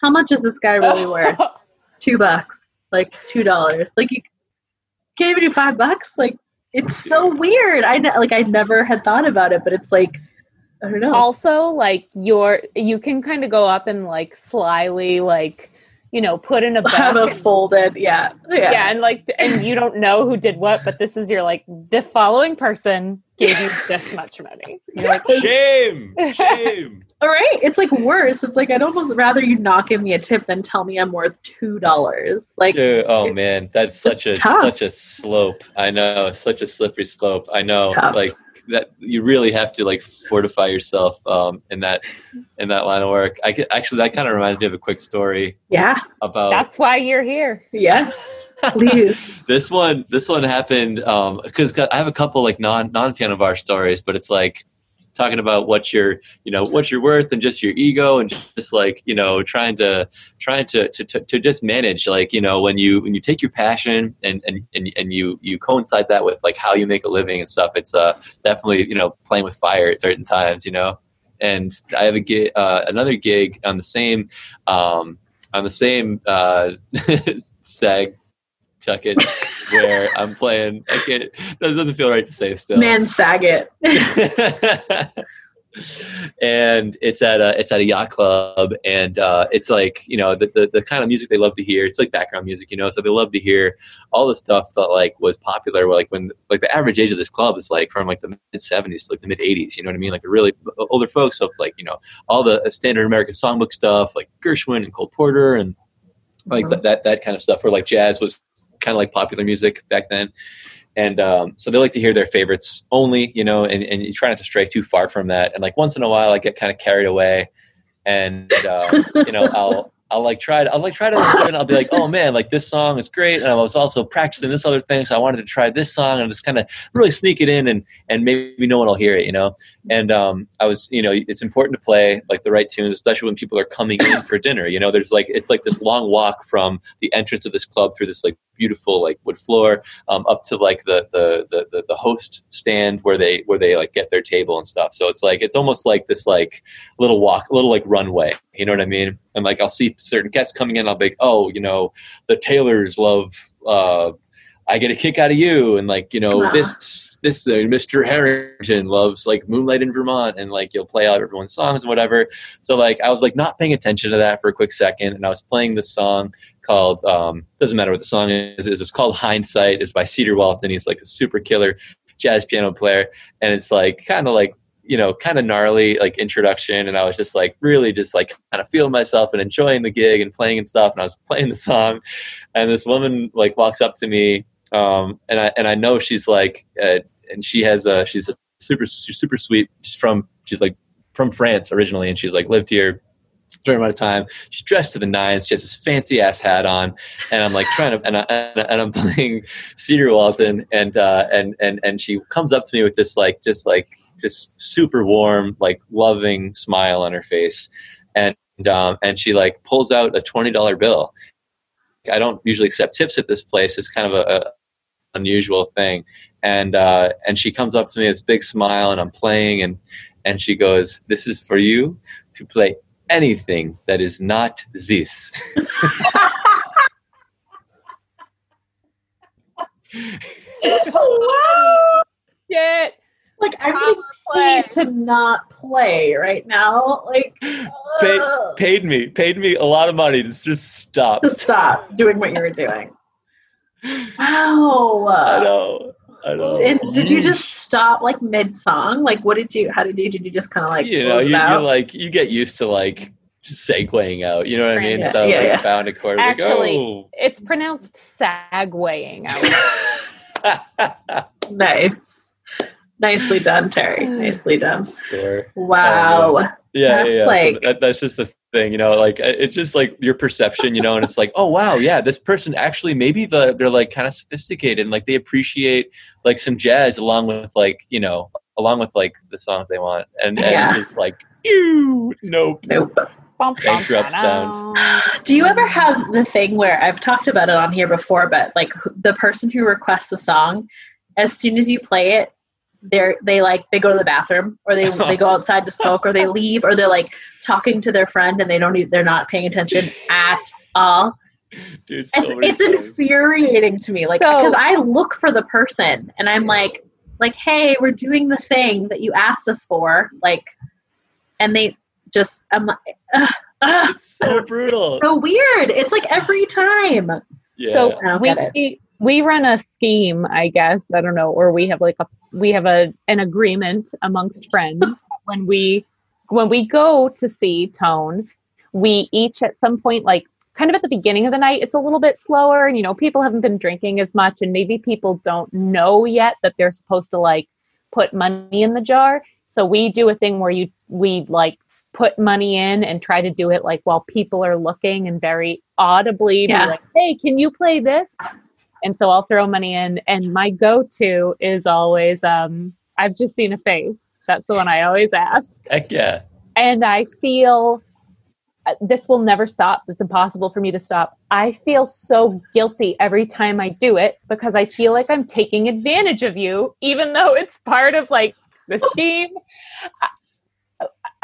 how much is this guy really worth? [laughs] Two bucks, like two dollars. Like you can't even do five bucks. Like it's so weird. I ne- like I never had thought about it, but it's like I don't know. also like your you can kind of go up and like slyly like you know put in a [laughs] have a book folded, yeah, oh, yeah. yeah and like and you don't know who did what but this is your like the following person gave you this [laughs] much money like [laughs] Shame, shame. All right, it's like worse. It's like I'd almost rather you not give me a tip than tell me I'm worth two dollars. Like, Dude, oh man, that's such a tough. such a slope. I know, such a slippery slope. I know, Tough. like that. You really have to like fortify yourself um, in that in that line of work. I could, actually that kind of reminds me of a quick story yeah, about that's why you're here yes, please. [laughs] this one. This one happened because I have a couple like non non piano bar stories, but it's like talking about what you're you know what you're worth and just your ego and just like you know trying to trying to to, to, to just manage like you know when you when you take your passion and and, and and you you coincide that with like how you make a living and stuff it's uh definitely you know playing with fire at certain times you know? And i have a gig uh, another gig on the same um on the same uh [laughs] sag tuck it where i'm playing i can't that doesn't feel right to say still Man, Saget. [laughs] and it's at a it's at a yacht club and uh, it's like you know the, the the kind of music they love to hear it's like background music you know so they love to hear all the stuff that like was popular like when like the average age of this club is like from like the mid 70s to like the mid 80s you know what i mean like the really older folks so it's like you know all the standard american songbook stuff like gershwin and cole porter and like Mhm. that, that that kind of stuff where like jazz was kind of like popular music back then. And um, so they like to hear their favorites only, you know, and, and you try not to stray too far from that. And like once in a while, I get kind of carried away, and uh, you know, I'll I'll like try to I'll like try to and I'll be like, oh man, like this song is great, and I was also practicing this other thing, so I wanted to try this song and just kind of really sneak it in, and and maybe no one will hear it, you know. And um, I was, you know, it's important to play like the right tunes, especially when people are coming in for dinner. You know, there's like it's like this long walk from the entrance of this club through this like beautiful like wood floor um, up to like the, the the, the the host stand where they where they like get their table and stuff so it's like it's almost like this like little walk little like runway you know what i mean and like i'll see certain guests coming in i'll be like oh you know the taylors love uh I get a kick out of you, and like you know Wow. this this uh, Mr. Harrington loves like Moonlight in Vermont, and like you'll play out everyone's songs and whatever. So like I was like not paying attention to that for a quick second, and I was playing this song called um, doesn't matter what the song is. It was called Hindsight. It's by Cedar Walton. He's like a super killer jazz piano player, and it's like kind of like you know kind of gnarly like introduction and i was just like really just like kind of feeling myself and enjoying the gig and playing and stuff and i was playing the song and this woman like walks up to me um, and I and I know she's like, uh, and she has a she's a super super sweet. She's from she's like from France originally, and she's like lived here during amount of time. She's dressed to the nines. She has this fancy ass hat on, and I'm like trying to and I, and I'm [laughs] playing Cedar Walton, and uh, and and and she comes up to me with this like just like just super warm like loving smile on her face, and um, and she like pulls out a twenty dollar bill. I don't usually accept tips at this place. It's kind of a, a unusual thing, and uh, and she comes up to me with this big smile, and I'm playing, and and she goes, "This is for you to play anything that is not this." [laughs] wow. Shit. Like I'm Play. getting to not play right now. Like Pay, ugh. paid me, paid me a lot of money to just stop. to stop doing what you were doing. Wow. I know, I know. And did you just stop like mid song? Like, what did you? How did you? Did you just kind of like you know, you, you out? like you get used to like just segueing out. You know what I mean? Yeah, so yeah, like yeah. found a chord. Actually, like, It's pronounced sagwaying out. oh. [laughs] nice, nicely done, Terry. [sighs] Nicely done. Score. Wow. Um, yeah, yeah, That's yeah. like- so that, that's just the thing, you know. Like it's just like your perception, you know. And it's like, oh wow, yeah, this person actually maybe the they're like kind of sophisticated and like they appreciate like some jazz along with like you know along with like the songs they want, and and Yeah. it's like, ew, nope. Nope. Bum, bum, Bankrupt ba-dum. Do you ever have the thing where I've talked about it on here before, but like the person who requests a song, as soon as you play it, they're they like they go to the bathroom or they they go [laughs] outside to smoke or they leave or they're like talking to their friend and they don't e- they're not paying attention at all. Dude, so It's it's infuriating to me, like So- because I look for the person and I'm like like hey, we're doing the thing that you asked us for, like, and they just I'm like. Ugh, ugh. It's so brutal. so weird. It's like every time. Yeah. So I we, it. we we run a scheme, I guess. I don't know, or we have like a we have a an agreement amongst friends [laughs] when we when we go to see Tone, we each at some point like kind of at the beginning of the night it's a little bit slower and you know people haven't been drinking as much and maybe people don't know yet that they're supposed to like put money in the jar. So we do a thing where you we like put money in and try to do it like while people are looking and very audibly be like hey can you play this and so i'll throw money in and my go-to is always um i've just seen a face that's the one i always ask Heck yeah. and I feel uh, this will never stop. It's impossible for me to stop. I feel so guilty every time I do it because I feel like I'm taking advantage of you, even though it's part of like the scheme. I-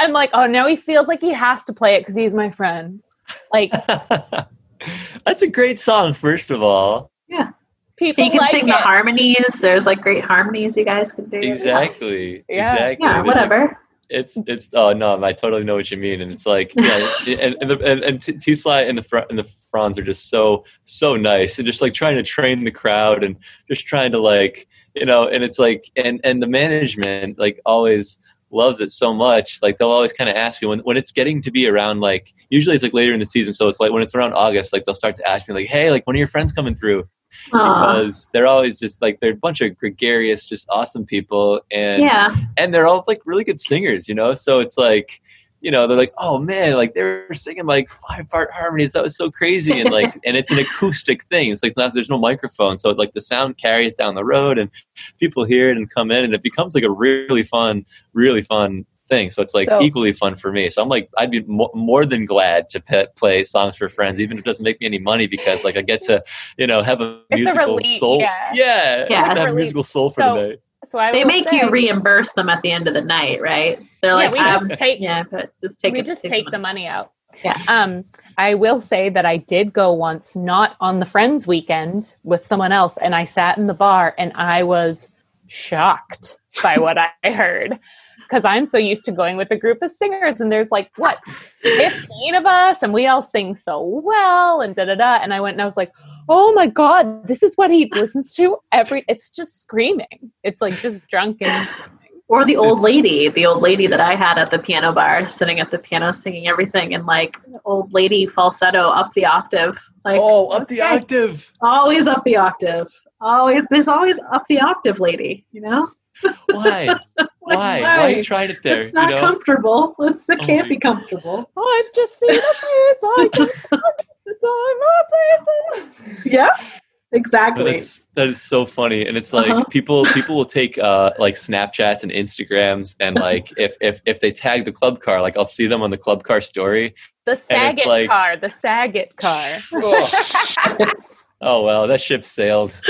I'm like, oh, now he feels like he has to play it because he's my friend. Like [laughs] That's a great song, first of all. People You can like sing it. the harmonies. There's like great harmonies you guys can do. Exactly. Yeah. Exactly. Yeah, There's a- whatever. it's it's oh no i totally know what you mean and it's like yeah [laughs] and and the, and, and T- T-Sly and the Fr- and the Franz are just so so nice and just like trying to train the crowd and just trying to like you know and it's like and and the management like always loves it so much like they'll always kind of ask me when when it's getting to be around like usually it's like later in the season so it's like when it's around august like they'll start to ask me like hey like one of your friends coming through Aw. Because they're always just like they're a bunch of gregarious, just awesome people, and yeah. and they're all like really good singers, you know. So it's like, you know, they're like, oh man, like they're singing like five part harmonies. That was so crazy, and like, [laughs] and it's an acoustic thing. It's like not, there's no microphone, so it's like the sound carries down the road, and people hear it and come in, and it becomes like a really fun, really fun thing. So it's like So- equally fun for me. So I'm like, I'd be mo- more than glad to pe- play songs for friends, even if it doesn't make me any money, because like I get to, you know, have a It's a musical relief, soul. yeah. yeah, Yeah. I get to have Relief. musical soul for So- the night. So I They make say, you reimburse them at the end of the night, right? They're Yeah, like, we um, just take yeah, but just take we it- just take take the the money out. Yeah. Um, I will say that I did go once, not on the friends weekend with someone else, and I sat in the bar and I was shocked by what I heard. Because I'm so used to going with a group of singers, and there's like what 15 of us, and we all sing so well, and da da da. And I went and I was like, oh my god, this is what he listens to every. It's just screaming. It's like just drunken. screaming. Or the old lady, the old lady that I had at the piano bar, sitting at the piano singing everything, and like old lady falsetto up the octave, like oh, up the okay. octave. always up the octave, always. There's always up the octave, lady. You know, [laughs] Why? [laughs] Like, Why? Why are you trying it there? It's not you know? comfortable. It's, it Oh can't be comfortable. Oh, I've just seen a face. I can the time of place. Yeah, No, exactly. that's that is so funny, and it's like Uh-huh. people people will take uh like Snapchats and Instagrams, and [laughs] like if if if they tag the club car, like I'll see them on the club car story. The And Saget like- car. The Saget car. It's- Oh well, that ship sailed. [laughs]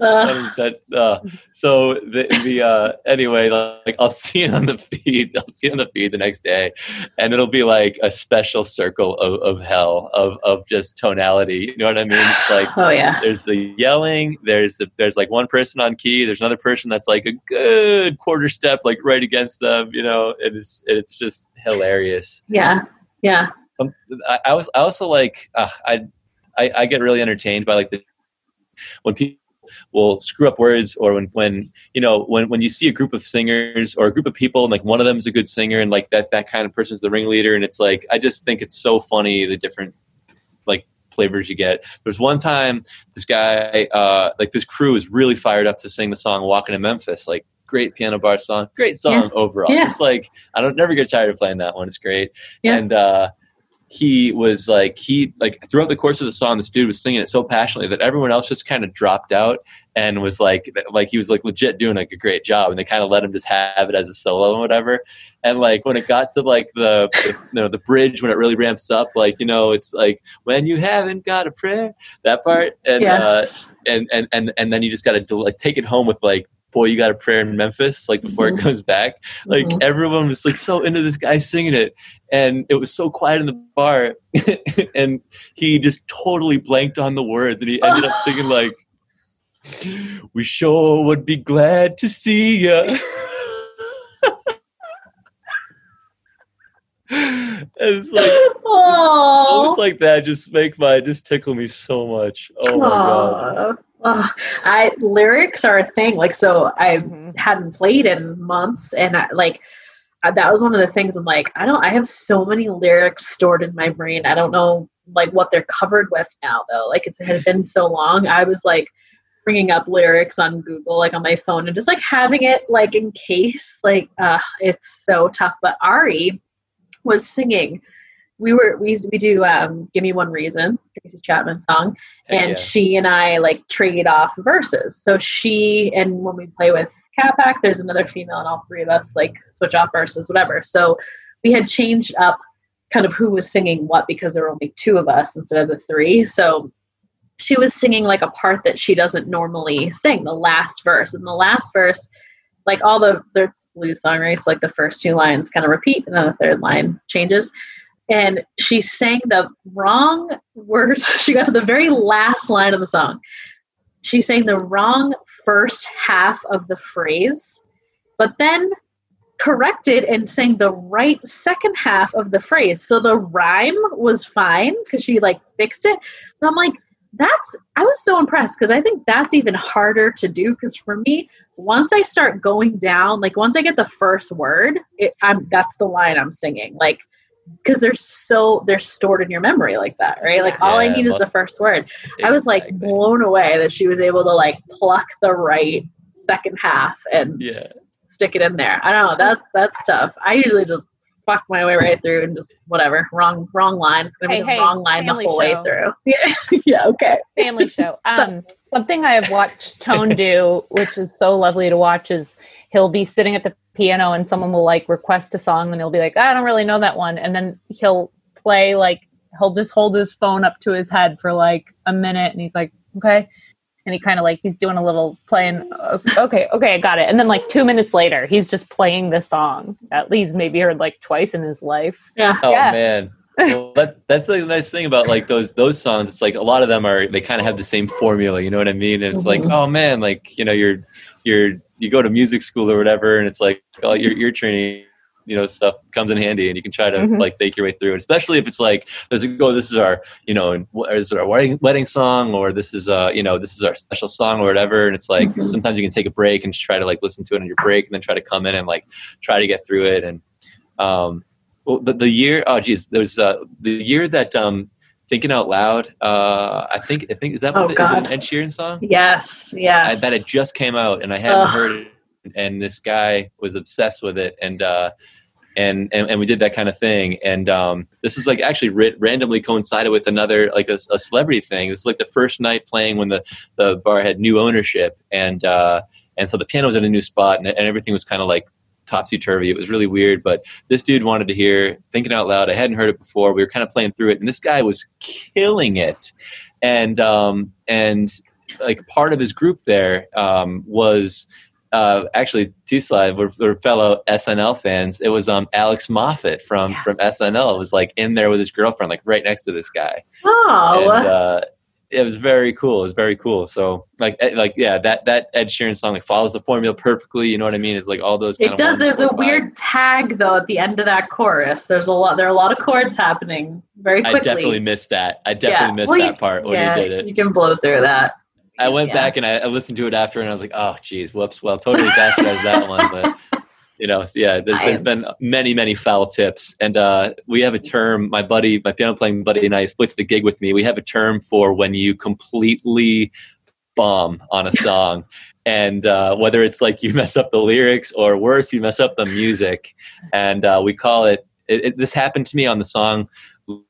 uh, that uh, so the the uh anyway like I'll see it on the feed I'll see it on the feed the next day and it'll be like a special circle of, of hell of of just tonality you know what I mean it's like oh yeah. there's the yelling there's the there's like one person on key there's another person that's like a good quarter step like right against them you know and it's it's just hilarious Yeah. Yeah. um, I, I was I also like uh, I, I I get really entertained by like the when people will screw up words or when when you know when when you see a group of singers or a group of people and like one of them is a good singer and like that that kind of person is the ringleader and it's like I just think it's so funny the different like flavors you get. There's one time this guy uh like this crew is really fired up to sing the song Walking in Memphis like great piano bar song great song overall Yeah. it's like I don't never get tired of playing that one it's great Yeah. and uh he was like he like throughout the course of the song this dude was singing it so passionately that everyone else just kind of dropped out and was like like he was like legit doing like a great job and they kind of let him just have it as a solo and whatever. And like when it got to like the, the you know the bridge when it really ramps up like you know it's like when you haven't got a prayer that part. And uh and and and and then you just got to like take it home with like boy you got a prayer in memphis like before Mhm. it comes back like Mhm. everyone was like so into this guy singing it and it was so quiet in the bar [laughs] and he just totally blanked on the words and he ended up singing like [laughs] we sure would be glad to see ya [laughs] it's like Oh. almost like that just make my just tickle me so much oh my god Aw. I lyrics are a thing. Like so, I Mhm. hadn't played in months, and I, like uh, that was one of the things. I'm like, I don't. I have so many lyrics stored in my brain. I don't know like what they're covered with now, though. Like it's, it had been so long. I was like bringing up lyrics on Google, like on my phone, and just like having it like in case. Like, uh, it's so tough. But Ari was singing. We were we we do um, "Give Me One Reason," Tracy Chapman song and yeah. she and I like trade off verses. So she and when we play with Capac, there's another female, and all three of us like switch off verses, whatever. So we had changed up kind of who was singing what because there were only two of us instead of the three. So she was singing like a part that she doesn't normally sing, the last verse. And the last verse, like all the there's blues song, right? So like the first two lines kind of repeat, and then the third line changes and she sang the wrong words. [laughs] She got to the very last line of the song. She sang the wrong first half of the phrase, but then corrected and sang the right second half of the phrase. So the rhyme was fine because she like fixed it. But I'm like, that's I was so impressed because I think that's even harder to do because for me, once I start going down, like once I get the first word, it, I'm that's the line I'm singing. Like because they're so they're stored in your memory like that, right? Like all I Yeah, need is the first word. I was like blown away that she was able to like pluck the right second half and Yeah. stick it in there. I don't know. That's that's tough. I usually just fuck my way right through and just whatever. Wrong wrong line. It's gonna Hey, be the hey, wrong line the family whole show. way through. [laughs] Yeah. yeah, okay. family show. [laughs] Um, something I have watched Tone do, which is so lovely to watch, is he'll be sitting at the piano and someone will like request a song and he'll be like, I don't really know that one, and then he'll play like he'll just hold his phone up to his head for like a minute and he's like, okay. And he kind of like he's doing a little playing. Okay, okay, I got it. And then like two minutes later, he's just playing the song that he's maybe heard like twice in his life. Yeah. Oh Yeah. man. Well, [laughs] that, that's the nice thing about like those those songs. It's like a lot of them are they kind of have the same formula. You know what I mean? And it's like, Mhm. oh man, like you know, you're you're you go to music school or whatever, and it's like oh, your your training, you know, stuff comes in handy, and you can try to Mhm. like fake your way through it. Especially if it's like there's a oh, this is our you know, this is our wedding wedding song, or this is uh you know this is our special song or whatever. And it's like Mhm. sometimes you can take a break and just try to like listen to it on your break, and then try to come in and like try to get through it and. um well, the, the year, oh geez, there's uh, the year that um, "Thinking Out Loud." Uh, I think, I think is that Oh, what, is it an. Ed Sheeran song? Yes. I, Yes. that had just came out, and I hadn't Ugh. heard it. And this guy was obsessed with it, and uh, and, and and we did that kind of thing. And um, this was like actually ri- randomly coincided with another like a, a celebrity thing. It's like the first night playing when the the bar had new ownership, and uh, and so the piano was in a new spot, and, and everything was kind of like topsy turvy. It was really weird, but this dude wanted to hear thinking out loud. I hadn't heard it before. We were kind of playing through it, and this guy was killing it. And um, and like part of his group there um, was uh, actually T Slide were, were fellow SNL fans. It was um, Alex Moffat from Yeah. from SNL. It was like in there with his girlfriend, like right next to this guy oh. and uh, it was very cool. It was very cool. So like eh, like yeah, that that Ed Sheeran song like follows the formula perfectly. You know what I mean? It's like all those. Kind it does. There's a weird tag though at the end of that chorus. There's a lot. There are a lot of chords happening very quickly. I definitely missed that. I definitely missed Well, that you- part when yeah, he did it. You can blow through that. I went yeah. back and I, I listened to it after, and I was like, oh, geez, whoops. Well, totally bastardized that one, but. You know, so yeah, there's, there's been many, many foul tips. And uh, we have a term, my buddy, my piano playing buddy and I splits the gig with me. We have a term for when you completely bomb on a song. [laughs] and uh, whether it's like you mess up the lyrics or worse, you mess up the music. And uh, we call it, it, it, this happened to me on the song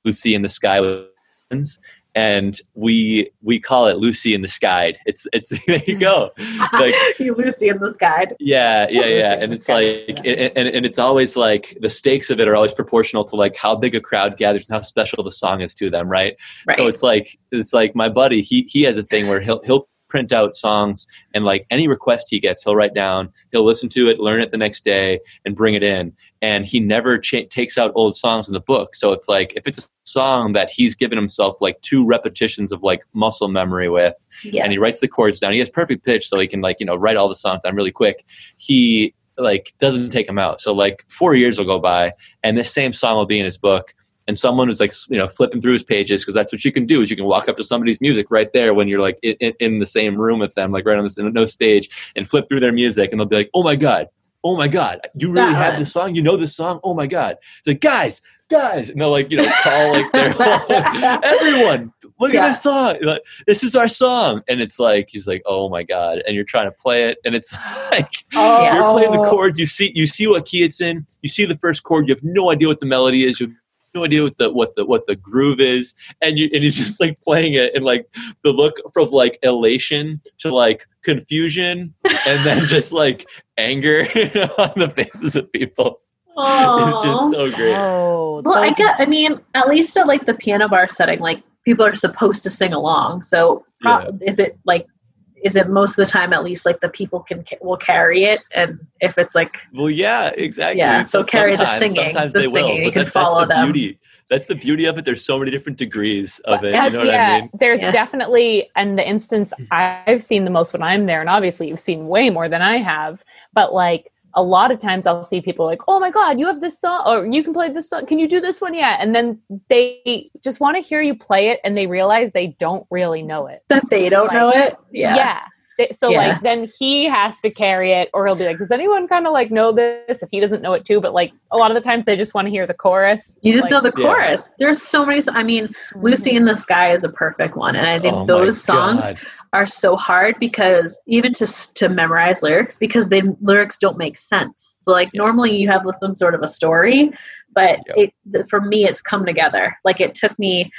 Lucy in the Sky with Diamonds, and we we call it Lucy in the Sky. It's it's [laughs] there you go. Like [laughs] you Lucy in the sky. yeah, yeah, yeah. And it's like, and, and, and it's always like the stakes of it are always proportional to like how big a crowd gathers and how special the song is to them, right? Right. So it's like it's like my buddy. He he has a thing where he'll he'll print out songs and like any request he gets, he'll write down. He'll listen to it, learn it the next day, and bring it in. And he never cha- takes out old songs in the book. So it's like if it's a song that he's given himself like two repetitions of like muscle memory with, yeah. and he writes the chords down. He has perfect pitch, so he can like you know write all the songs down really quick. He like doesn't take them out. So like four years will go by, and this same song will be in his book. And someone who's like you know flipping through his pages because that's what you can do is you can walk up to somebody's music right there when you're like in, in, the same room with them like right on this no stage and flip through their music and they'll be like oh my god oh my god you really That have this song? You know this song? Oh my god. It's like guys guys and they'll like you know call like their [laughs] [laughs] everyone look Yeah. at this song Like, this is our song and it's like he's like oh my god and you're trying to play it and it's [laughs] like Oh, you're playing the chords you see you see what key it's in you see the first chord you have no idea what the melody is you have no idea what the what the what the groove is and you and you're [laughs] just like playing it and like the look from like elation to like confusion and then [laughs] just like anger [laughs] on the faces of people it's just so great Oh, Well, I those- get. I mean, at least at like the piano bar setting, like people are supposed to sing along. So, pro- Yeah. is it like, is it most of the time at least like the people can will carry it, and if it's like, Well, yeah, exactly. Yeah, so carry the sometimes- singing, Sometimes the they will, singing, you but can that's, follow that's the them. beauty. That's the beauty of it. There's so many different degrees of it. You know what yeah, I mean? There's Yeah. definitely, and the instance I've seen the most when I'm there, and obviously you've seen way more than I have, but like a lot of times I'll see people like, oh my God, you have this song, or you can play this song. Can you do this one yet? And then they just want to hear you play it and they realize they don't really know it. that they don't know it. Yeah. Yeah. Th- So Yeah. like then he has to carry it, or he'll be like, "Does anyone kind of like know this?" If he doesn't know it too, but like a lot of the times they just want to hear the chorus. You just Like, mm-hmm. know the Yeah. chorus. There's so many. I mean, Lucy in the Sky is a perfect one, and I think Oh those songs God. Are so hard because even to to memorize lyrics because the lyrics don't make sense. So like Yeah. normally you have some sort of a story, but it for me it's come together. Like it took me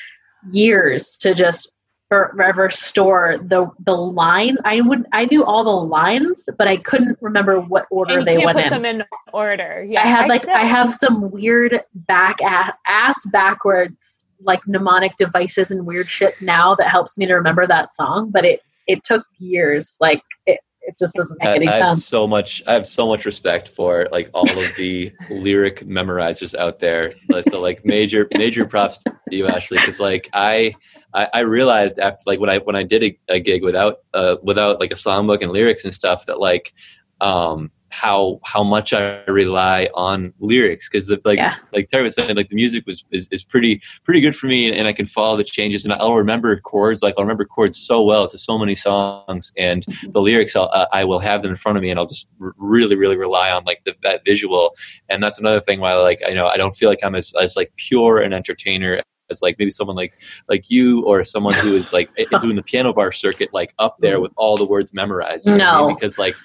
years to just forever store the the line. I would I knew all the lines, but I couldn't remember what order they went put in. them in order. Yeah, I had like still- I have some weird back ass, ass backwards like mnemonic devices and weird shit now that helps me to remember that song, but it it took years. Like it, it just doesn't make I, any I have sense. so much. I have so much respect for like all of the [laughs] lyric memorizers out there. So like major major props to you, Ashley, because like I, I I realized after like when I when I did a, a gig without uh without like a songbook and lyrics and stuff that like um how how much I rely on lyrics because the like Yeah. like Terry was saying like the music was is, is pretty pretty good for me and I can follow the changes and I'll remember chords like I'll remember chords so well to so many songs and the lyrics I'll, uh, I will have them in front of me and I'll just r- really really rely on like the, that visual and that's another thing why like I know I don't feel like I'm as, as like pure an entertainer as like maybe someone like like you or someone who is like [laughs] doing the piano bar circuit like up there with all the words memorized what I mean? No. because like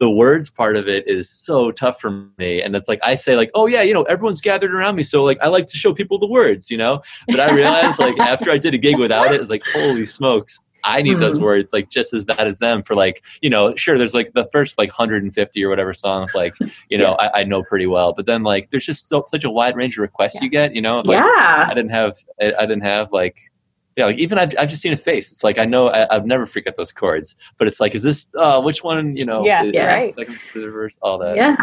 the words part of it is so tough for me and it's like i say like oh yeah you know everyone's gathered around me so like i like to show people the words you know but i realized like [laughs] after i did a gig without it it's like holy smokes i need those Hmm. words like just as bad as them for like you know sure there's like the first like 150 or whatever songs like you know I, I know pretty well but then like there's just so such a wide range of requests Yeah. you get you know like yeah. i didn't have I, I didn't have like yeah, like even I've, I've just seen a face. It's like I know I, I've never forget those chords, but it's like, is this uh, which one? You know, Yeah, is- yeah. Right. Second to the verse, all that. Yeah.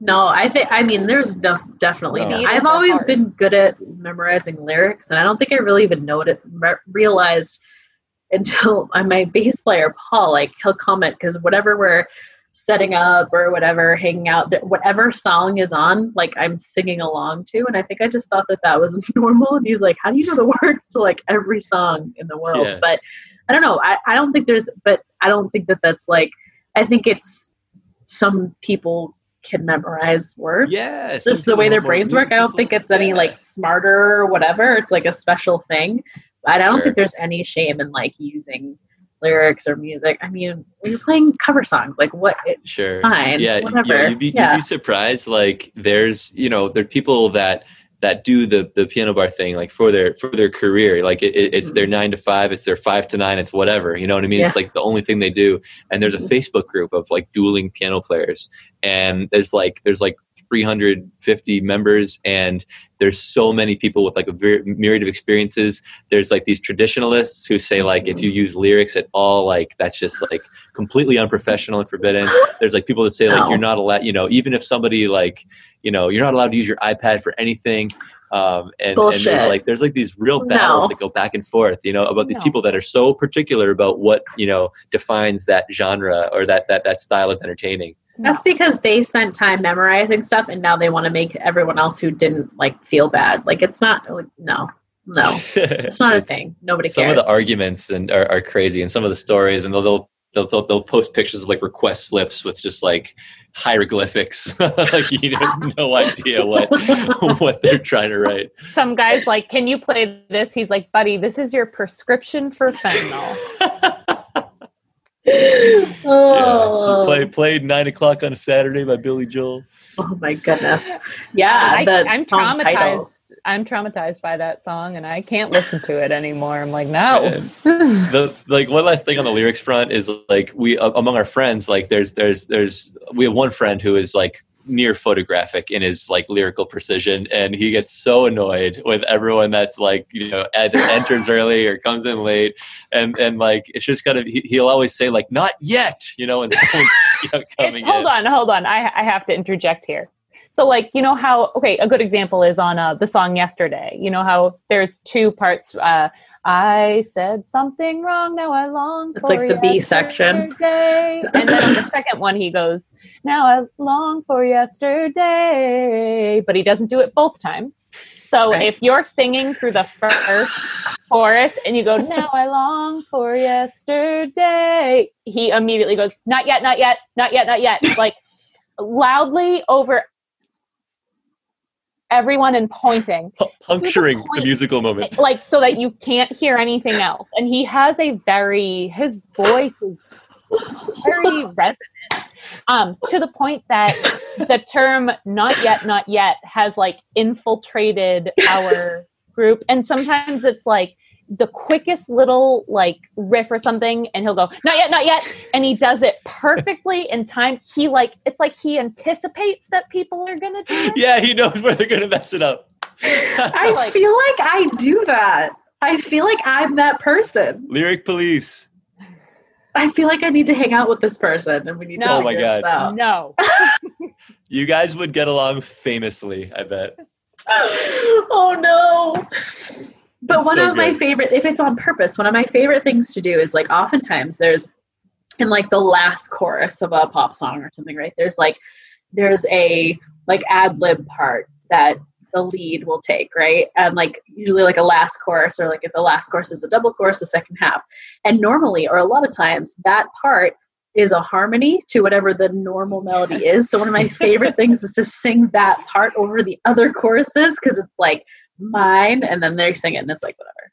No, I think I mean there's def- definitely No. no. I've always hard. been good at memorizing lyrics, and I don't think I really even noted re- realized until [laughs] my bass player Paul, like he'll comment because whatever we're setting up or whatever, hanging out, that whatever song is on, like I'm singing along to, and I think I just thought that that was [laughs] normal. And he's like, "How do you know the [laughs] words to like every song in the world?" Yeah. But I don't know. I, I don't think there's, but I don't think that that's like. I think it's some people can memorize words. Yeah, just the way their brains work. I don't think it's any like smarter or whatever. It's like a special thing. But I don't Sure. think there's any shame in like using lyrics or music. I mean, when you're playing cover songs, like what? It, sure. fine, Yeah, whatever. yeah. You'd be, Yeah. you'd be surprised. Like, there's you know, there are people that that do the the piano bar thing like for their for their career. Like it, it- it's their nine to five, it's their five to nine, it's whatever. You know what I mean? It's like the only thing they do. And there's a Mhm. Facebook group of like dueling piano players, and there's like there's like 350 members and there's so many people with like a very myriad of experiences. There's like these traditionalists who say like if you use lyrics at all like that's just like completely unprofessional and forbidden. There's like people that say like you're not allowed you know even if somebody like you know you're not allowed to use your ipad for anything um, and, and there's like there's like these real battles No. that go back and forth you know about these No. people that are so particular about what you know defines that genre or that that that style of entertaining That's because they spent time memorizing stuff, and now they want to make everyone else who didn't like feel bad. Like it's not. Like, no, no, [laughs] it's not a thing. Nobody some cares. Some of the arguments and are, are crazy and some of the stories and they'll they'll, they'll they'll they'll post pictures of like request slips with just like hieroglyphics [laughs] like you have no [laughs] idea what what they're trying to write Some guys like, can you play this? He's like, buddy, this is your prescription for fentanyl. Oh. yeah. Play, played nine o'clock on a saturday by billy joel oh my goodness. Yeah, I, I'm song title. traumatized. I'm traumatized by that song, and I can't listen to it anymore. I'm like, no. The like one last thing on the lyrics front is like we uh, among our friends like there's there's there's we have one friend who is like near photographic in his like lyrical precision and he gets so annoyed with everyone that's like you know either [laughs] enters early or comes in late and and like it's just kind of he, he'll always say like not yet you know and [laughs] someone's you know, coming It's, hold in on, hold on. I, I have to interject here. So, like, you know how, okay, a good example is on uh, the song Yesterday. You know how there's two parts. Uh, I said something wrong. Now I long for yesterday. It's for like the B section. yesterday." And then on the second one, he goes, "Now I long for yesterday," but he doesn't do it both times. So Right. if you're singing through the first chorus and you go, "Now I long for yesterday," he immediately goes, "Not yet, not yet, not yet, not yet," like loudly over everyone and pointing Pu- puncturing the point. musical moment. like so that you can't hear anything else. And he has a very his voice is very resonant. Um, to the point that the term not yet, not yet has like infiltrated our group. And sometimes it's like the quickest little like riff or something, and he'll go, not yet, not yet. And he does it perfectly in time. He like it's like he anticipates that people are gonna do it. Yeah, he knows where they're gonna mess it up. I [laughs] like- feel like I do that. I feel like I'm that person. Lyric police. I feel like I need to hang out with this person and we need No. to Oh my God. out. No. [laughs] You guys would get along famously, I bet. [laughs] oh no. But It's one so of my favorite, if it's on purpose, one of my favorite things to do is like oftentimes there's in like the last chorus of a pop song or something, right? There's like there's a like ad lib part that the lead will take, right? And like usually like a last chorus or like if the last chorus is a double chorus, the second half. And normally or a lot of times that part is a harmony to whatever the normal melody is. So one of my [laughs] favorite things is to sing that part over the other choruses because it's like mine, and then they sing it, and it's like whatever.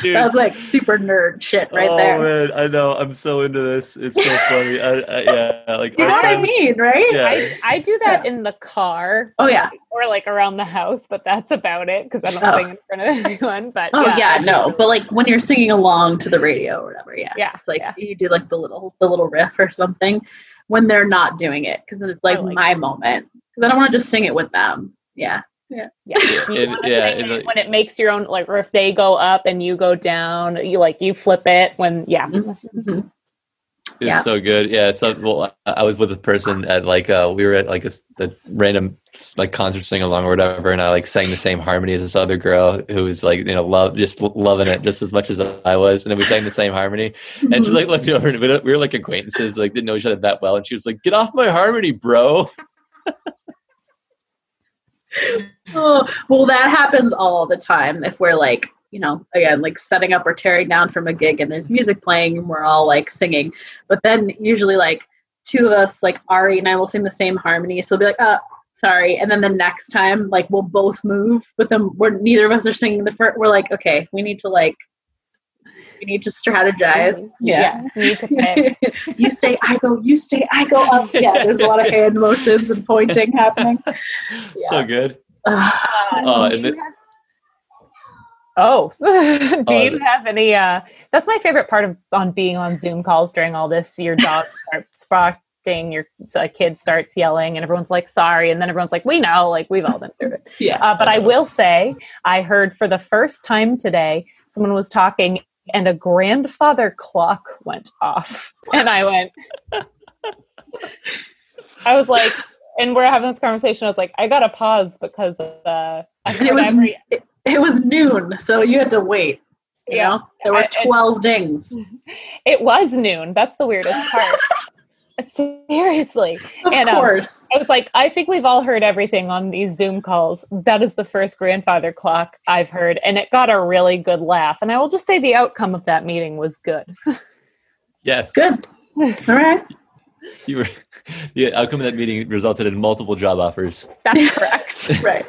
Dude. That's like super nerd shit right oh, there. man, I know. I'm so into this. It's so funny. I, I, yeah, like You know what I mean, right? Yeah. I, I do that in the car Oh yeah. or like around the house, but that's about it because I don't Oh. sing in front of [laughs] anyone. But Oh yeah, I no. But like when you're singing along to the radio or whatever, yeah. Yeah, It's like yeah. you do like the little the little riff or something when they're not doing it because then it's like, like my moment because I don't want to just sing it with them. Yeah. yeah, [laughs] And- You yeah, sing and it when it makes your own like, or if they go up and you go down, you like you flip it when yeah. Mhm. It's Yeah. so good. Yeah. So well, I I was with a person at like uh we were at like a random like concert sing along or whatever, and I like sang the same harmony as this other girl who was like you know love just loving it just as much as I was, and then we sang the same harmony, and she like looked over and we were- we were like acquaintances, like didn't know each other that well, and she was like, "Get off my harmony, bro." [laughs] [laughs] Oh, well, that happens all the time if we're like, you know, again, like setting up or tearing down from a gig and there's music playing and we're all like singing. But then usually, like, two of us, like Ari and I, will sing the same harmony. So we'll be like, uh, sorry. And then the next time, like, we'll both move, but then we're neither of us are singing the first. We're like, okay, we need to, like, we need to strategize. Yeah. you need to pick. [laughs] you stay, I go, you stay, I go up. Yeah, [laughs] there's a lot of hand motions and pointing happening. [laughs] So good. Ugh. [sighs] Oh, do you have- Oh, do Oh, you the- have any? uh That's my favorite part of on being on Zoom calls during all this. Your dog starts barking, your uh, kid starts yelling, and everyone's like, "Sorry," and then everyone's like, "We know, like we've all been through it." yeah. Uh, but I will say, I heard for the first time today, someone was talking, and a grandfather clock went off, and I went. I was like, and we're having this conversation. I was like, I gotta pause because uh, I And heard it was it, it was noon, so you had to wait. You Yeah. know, there were I- I- twelve dings. [laughs] It was noon. That's the weirdest part. [laughs] Seriously. Of And, um, course. I was like, I think we've all heard everything on these Zoom calls. That is the first grandfather clock I've heard, and it got a really good laugh. And I will just say the outcome of that meeting was good. Yes. Good. All right. You were. The outcome of that meeting resulted in multiple job offers. That's correct. [laughs] Right.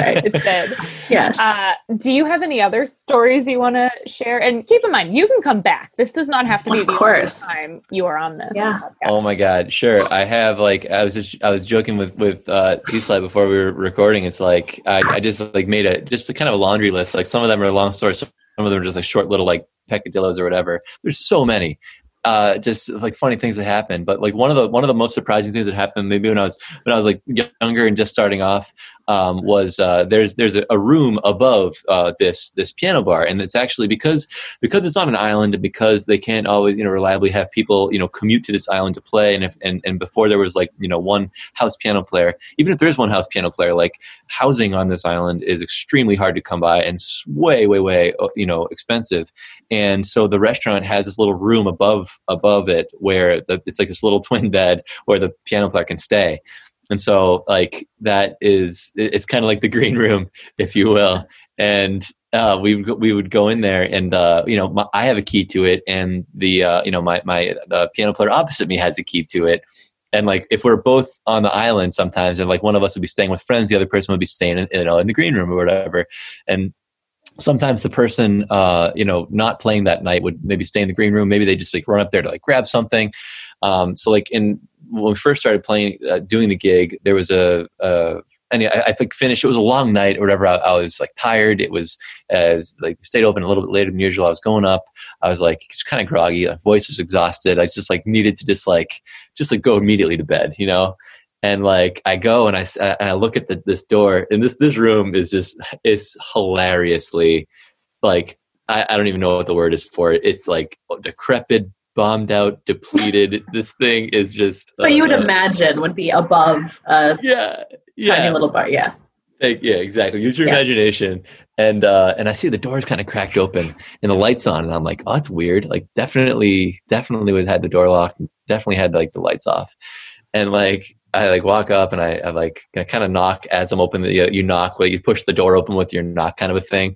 Right. it [laughs] did. Yes. Uh, do you have any other stories you want to share? And keep in mind, you can come back. This does not have to be Of the only course. time you are on this. Yeah. podcast. Oh my god, sure. I have like I was just I was joking with with uh T-Slide before we were recording. It's like I, I just like made a just a kind of a laundry list. Like some of them are long stories, some of them are just like short little like peccadillos or whatever. There's so many. Uh, just like funny things that happen. But like one of the one of the most surprising things that happened maybe when I was when I was like younger and just starting off. Um, was uh, there's there's a, room above uh, this this piano bar, and it's actually because because it's on an island and because they can't always you know reliably have people you know commute to this island to play, and if and, and before there was like you know one house piano player, even if there is one house piano player, like housing on this island is extremely hard to come by and way way way uh, you know expensive, and so the restaurant has this little room above above it where the, it's like this little [laughs] twin bed where the piano player can stay and so like that is it's kind of like the green [laughs] room if you will. And uh, we we would go in there and uh, you know my, I have a key to it and the uh, you know my my the piano player opposite me has a key to it. And like if we're both on the island sometimes and like one of us would be staying with friends the other person would be staying in, you know in the green room or whatever. And sometimes the person uh, you know not playing that night would maybe stay in the green room. Maybe they just like run up there to like grab something. Um, so like in when we first started playing, uh, doing the gig, there was a, a and I, I, think finished. It was a long night or whatever. I, I was like tired. It was as like stayed open a little bit later than usual. I was going up. I was like kind of groggy. My voice was exhausted. I just like needed to just like just like go immediately to bed, you know. And like I go and I and I look at the, this door and this this room is just is hilariously like I, I don't even know what the word is for it. It's like decrepit, bombed out, depleted. [laughs] this thing is just. But uh, you would uh, imagine would be above a yeah, yeah. tiny little bar. Yeah. Like, yeah, exactly. Use your yeah. imagination. And uh, and I see the doors kind of cracked open and the lights on, and I'm like, oh, that's weird. Like, definitely, definitely would have had the door locked. Definitely had like the lights off. And like, I like walk up and I, I like I kind of knock as I'm opening. You, you knock, where you push the door open with your knock, kind of a thing.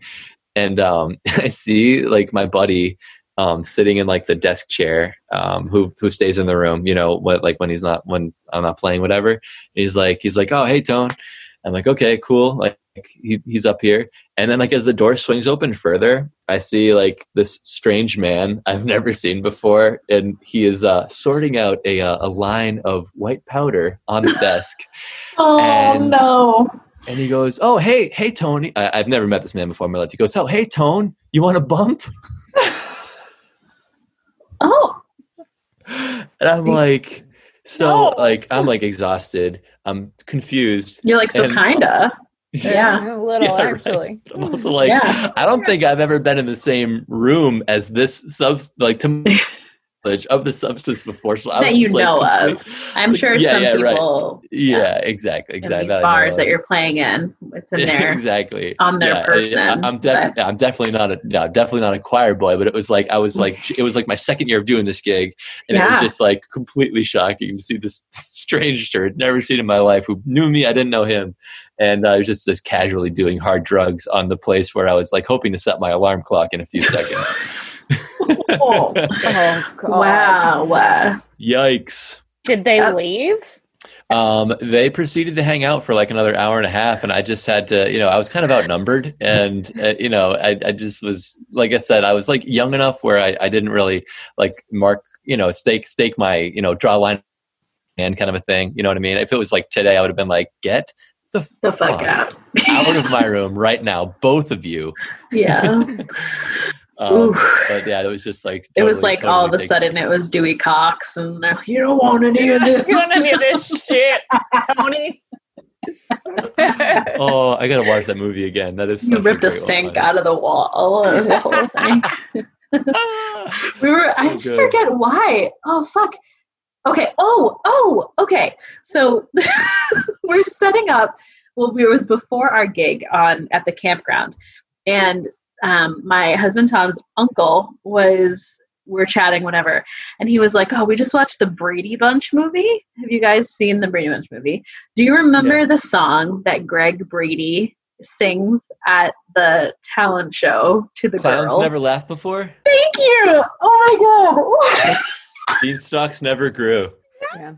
And um, [laughs] I see like my buddy um, sitting in like the desk chair, um, who who stays in the room, you know, what like when he's not when I'm not playing, whatever. And he's like he's like, oh hey Tone. I'm like okay cool. Like he, he's up here. And then like as the door swings open further i see like this strange man i've [laughs] never seen before and he is uh, sorting out a, uh, a line of white powder on the [laughs] desk. Oh and, no. and he goes oh hey hey tony I, have never met this man before in my life. He goes oh hey tone you want a bump [laughs] Oh. And I'm like, so no. like I'm like exhausted. I'm confused. You're like so and, kinda. [laughs] Yeah, a little yeah, actually. Right. I'm also like, yeah. I don't think I've ever been in the same room as this sub like to [laughs] of the substance before. So that you know like, of. I'm sure yeah, some yeah, people. Right. Yeah, exactly, exactly. That bars that you're playing in, it's in [laughs] there. exactly. On their yeah, person. I'm definitely, I'm definitely not a, no, definitely not a choir boy. But it was like I was like, [laughs] it was like my second year of doing this gig, and yeah. it was just like completely shocking to see this [laughs] stranger I'd never seen in my life who knew me, I didn't know him, and uh, I was just just casually doing hard drugs on the place where I was like hoping to set my alarm clock in a few seconds. Oh, [laughs] wow. Yikes. Did they uh, leave? Um, they proceeded to hang out for like another hour and a half, and I just had to, you know, I was kind of outnumbered, and uh, you know, I, I just was, like I said, I was like young enough where I, I didn't really like mark, you know, stake stake my, you know, draw line and kind of a thing. You know what I mean? If it was like today, I would have been like, get the, the fuck, fuck out out of my room right now, both of you. Yeah. [laughs] Um, but yeah, it was just like totally, it was like totally all of a sudden it was Dewey Cox, and you don't want any of this. you want any of this [laughs] shit, Tony. [laughs] oh, I gotta watch that movie again. That is you ripped a, a sink out of the wall. It was the whole [laughs] thing. we were. So I good. forget why. Oh fuck. Okay. Oh. Oh. Okay. So we're setting up. Well, it was before our gig on at the campground, and um, my husband Tom's uncle was we're chatting whatever. And he was like oh we just watched the brady bunch movie. Have you guys seen the brady bunch movie? Do you remember yeah. the song that greg brady sings at the talent show to the clowns girl? never laughed before? Thank you! Oh my god. [laughs] Beanstalks never grew. Yeah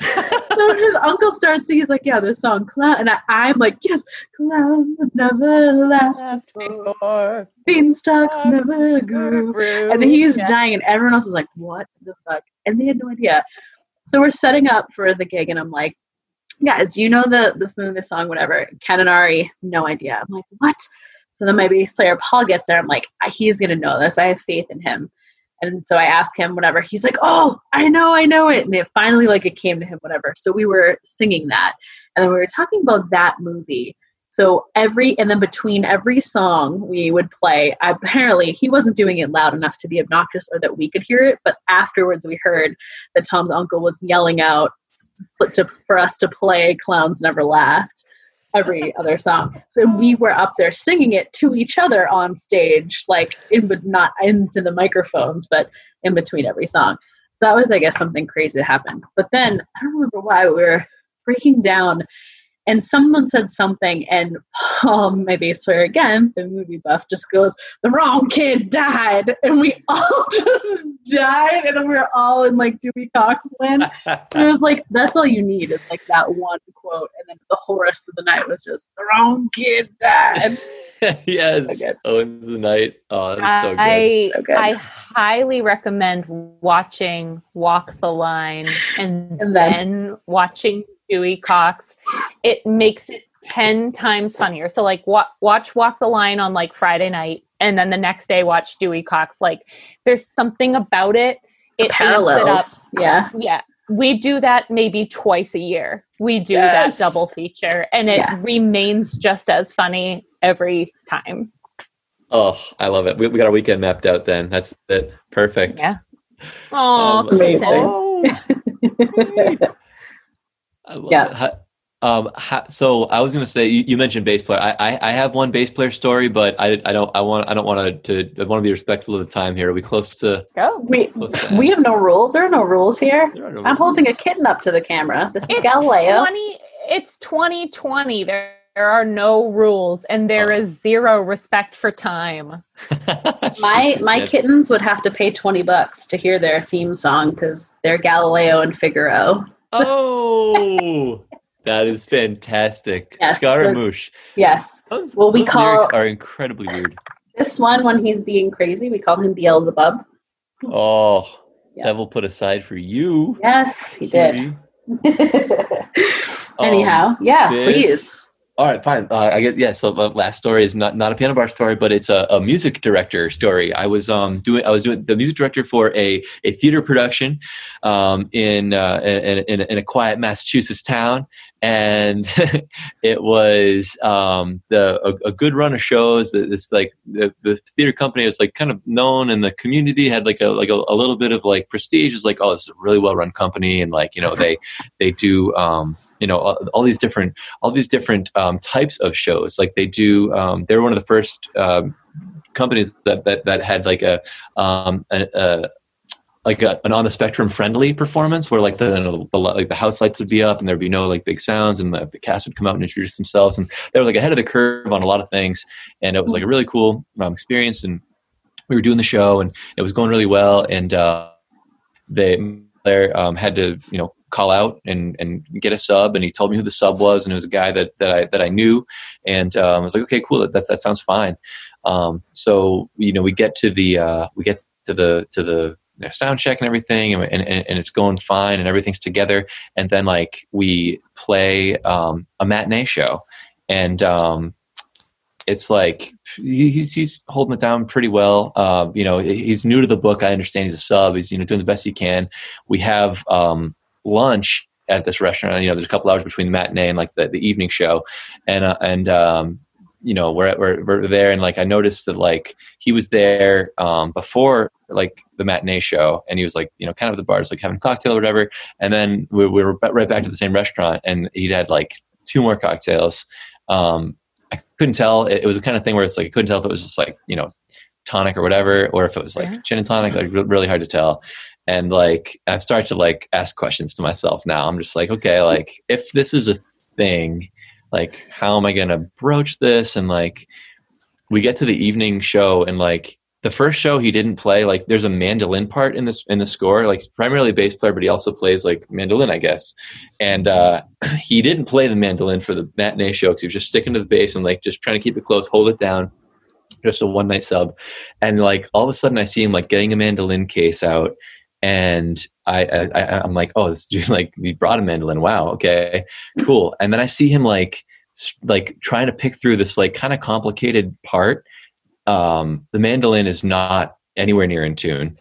so his uncle starts singing, he's like, Yeah, this song clown and I, am like, Yes, clowns never laughed before. Beanstalks never grew. grew. And then he's yeah. dying and everyone else is like, What the fuck? And they had no idea. So we're setting up for the gig and I'm like, Guys, you know the this this song, whatever. Ken and Ari, no idea. I'm like, What? So then my bass player Paul gets there. I'm like, he's gonna know this. I have faith in him. And so I asked him whatever. He's like, "Oh, I know, I know it." And it finally like it came to him whatever. So we were singing that, and then we were talking about that movie. So every and then between every song we would play. Apparently, he wasn't doing it loud enough to be obnoxious or that we could hear it. But afterwards, we heard that Tom's uncle was yelling out to, for us to play "Clowns Never Laughed." Every other song. So we were up there singing it to each other on stage, like in but not into the microphones, but in between every song. So that was, I guess, something crazy that happened. But then I don't remember why we were breaking down and someone said something, and um, Paul, my bass player again, the movie buff, just goes, "The wrong kid died," and we [laughs] all just died, and then we were all in like Dewey Cox land. [laughs] and it was like that's all you need is like that one quote, and then the whole rest of the night was just "The wrong kid died." [laughs] yes. So oh, into the night. Oh, that's so good. I So good. I highly recommend watching Walk the Line and, And then, then- watching Dewey Cox. It makes it 10 times funnier. So like wa- watch Walk the Line on like Friday night and then the next day watch Dewey Cox. Like there's something about it. It amps it up. Yeah. Yeah. We do that maybe twice a year. We do Yes. that double feature and it Yeah. remains just as funny every time. Oh, I love it. We, we got our weekend mapped out then. That's it. Perfect. Yeah. Oh, Um, Amazing. [laughs] great. I love Yeah. it. How- um, how- so I was going to say you, you mentioned bass player. I, I I have one bass player story, but I I don't I want I don't want to I want to be respectful of the time here. Are we close to? go. we Close to we have no rule. There are no rules here. There are no I'm rules. holding a kitten up to the camera. This is It's Galileo. 20, it's 2020. There, there are no rules and there Oh. is zero respect for time. [laughs] My my That's- kittens would have to pay twenty bucks to hear their theme song because they're Galileo and Figaro. Oh, that is fantastic. Yes, Scaramouche. Yes, Those, Well, we call- lyrics are incredibly weird. this one when he's being crazy, we call him Beelzebub. Oh, Yeah. devil put aside for you. Yes, he did. [laughs] Anyhow, yeah, please. All right, fine. Uh, I get yeah. So uh, last story is not not a piano bar story, but it's a, a music director story. I was um doing I was doing the music director for a a theater production, um in uh, in, in, in a quiet Massachusetts town, and [laughs] it was um the a, a good run of shows. It's like the, the theater company was like kind of known in the community, had like a like a, a little bit of like prestige. It's like oh, it's a really well run company, and like you know they they do um you know all, all these different all these different um, types of shows. Like they do, um, they were one of the first um, companies that, that that had like a, um, a, a like a, an on the spectrum friendly performance where like the, the like the house lights would be up and there'd be no like big sounds and the, the cast would come out and introduce themselves. And they were like ahead of the curve on a lot of things. And it was like a really cool um, experience. And we were doing the show and it was going really well. And uh, they there um, had to you know call out and and get a sub and he told me who the sub was and it was a guy that that I that I knew and um, I was like okay cool that that sounds fine um, so you know we get to the uh, we get to the to the sound check and everything and, and and it's going fine and everything's together and then like we play um, a matinee show and um, it's like he's he's holding it down pretty well. Uh, you know, he's new to the book. I understand he's a sub. He's you know doing the best he can. We have um, lunch at this restaurant. You know, there's a couple hours between the matinee and like the, the evening show, and uh, and um, you know we're, at, we're we're there and like I noticed that like he was there um, before like the matinee show and he was like you know kind of at the bars like having a cocktail or whatever and then we, we were right back to the same restaurant and he'd had like two more cocktails um, I couldn't tell. It, it was the kind of thing where it's like I couldn't tell if it was just like you know tonic or whatever, or if it was like Yeah. gin and tonic. Like re- really hard to tell. And like I start to like ask questions to myself now. I'm just like, okay, like if this is a thing, like how am I gonna broach this? And like we get to the evening show and like the first show he didn't play like there's a mandolin part in this in the score like primarily bass player but he also plays like mandolin i guess and uh [clears throat] he didn't play the mandolin for the matinee show because he was just sticking to the bass and like just trying to keep it close hold it down just a one night sub and like all of a sudden i see him like getting a mandolin case out and I, I I'm like, oh, this dude [laughs] like he brought a mandolin. Wow, okay, cool. And then I see him like like trying to pick through this like kind of complicated part. Um, the mandolin is not anywhere near in tune.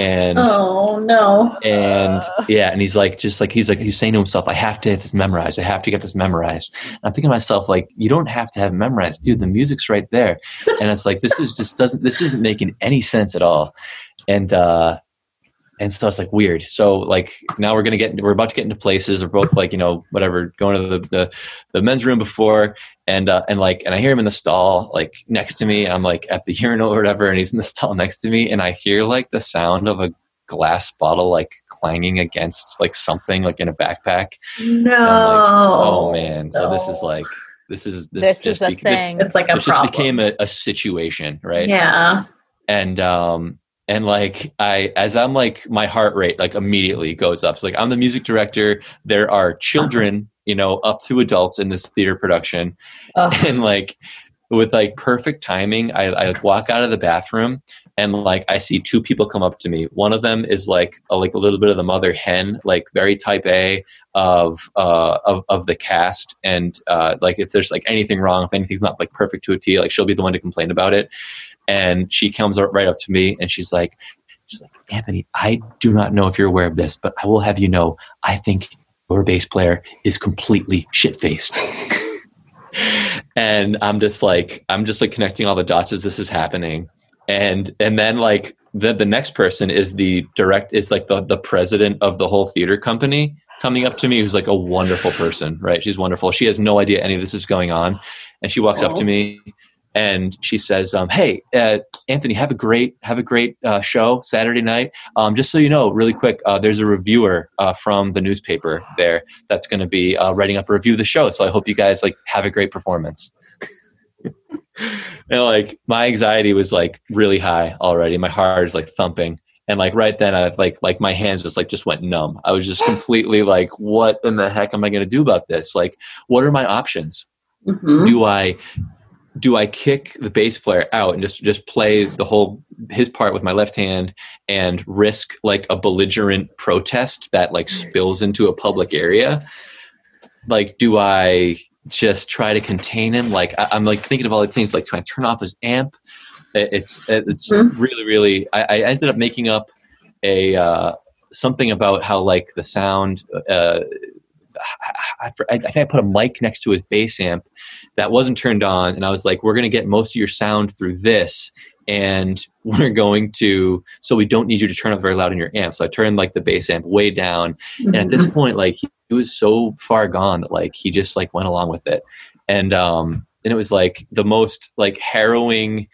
And Oh no. and Uh. yeah, and he's like, just like he's like he's saying to himself, "I have to get this memorized. I have to get this memorized." And I'm thinking to myself, like, you don't have to have memorized, dude. The music's right there, and it's like this is just doesn't this isn't making any sense at all, and uh, and so it's like weird. So like now we're gonna get we're about to get into places. We're both like you know whatever going to the the, the men's room before, and uh, and like and I hear him in the stall like next to me. I'm like at the [laughs] urinal or whatever, and he's in the stall next to me, and I hear like the sound of a glass bottle like clanging against like something like in a backpack. No. oh man! So this is like this is this, This, just is a bec- this. It's like a this just became a, a situation, right? Yeah. and um and like i as i'm like my heart rate like immediately goes up. So like i'm the music director. There are children you know up to adults in this theater production. Ugh. and like with like perfect timing I, I like walk out of the bathroom and like i see two people come up to me. One of them is like a, like a little bit of the mother hen like very type a of uh of, of the cast. And uh like if there's like anything wrong if anything's not like perfect to a t like she'll be the one to complain about it and she comes right up to me and she's like she's like anthony i do not know if you're aware of this but i will have you know i think your bass player is completely shit-faced. [laughs] And i'm just like i'm just like connecting all the dots as this is happening. And and then like the the next person is the direct is like the the president of the whole theater company coming up to me who's like a wonderful person right? She's wonderful. She has no idea any of this is going on. And she walks up to Oh. me and she says um, hey uh, anthony have a great have a great uh, show saturday night. Um, just so you know really quick uh, there's a reviewer uh, from the newspaper there that's going to be uh, writing up a review of the show. So i hope you guys like have a great performance. [laughs] And like my anxiety was like really high already. My heart is like thumping. And like right then i like like my hands just like just went numb. I was just completely like what in the heck am i going to do about this? Like what are my options? Mhm. do I do I kick the bass player out and just just play the whole his part with my left hand and risk like a belligerent protest that like spills into a public area? Like, do I just try to contain him? Like, I, I'm like thinking of all the things. Like, can I turn off his amp? It- It's it's Mhm. really really. I, I ended up making up a uh, something about how like the sound. Uh, I, I, I think I put a mic next to his bass amp that wasn't turned on, and I was like, "We're going to get most of your sound through this, and [laughs] we're going to so we don't need you to turn up very loud in your amp." So I turned like the bass amp way down, and at this point, like he, he was so far gone that like he just like went along with it, and um, and it was like the most like harrowing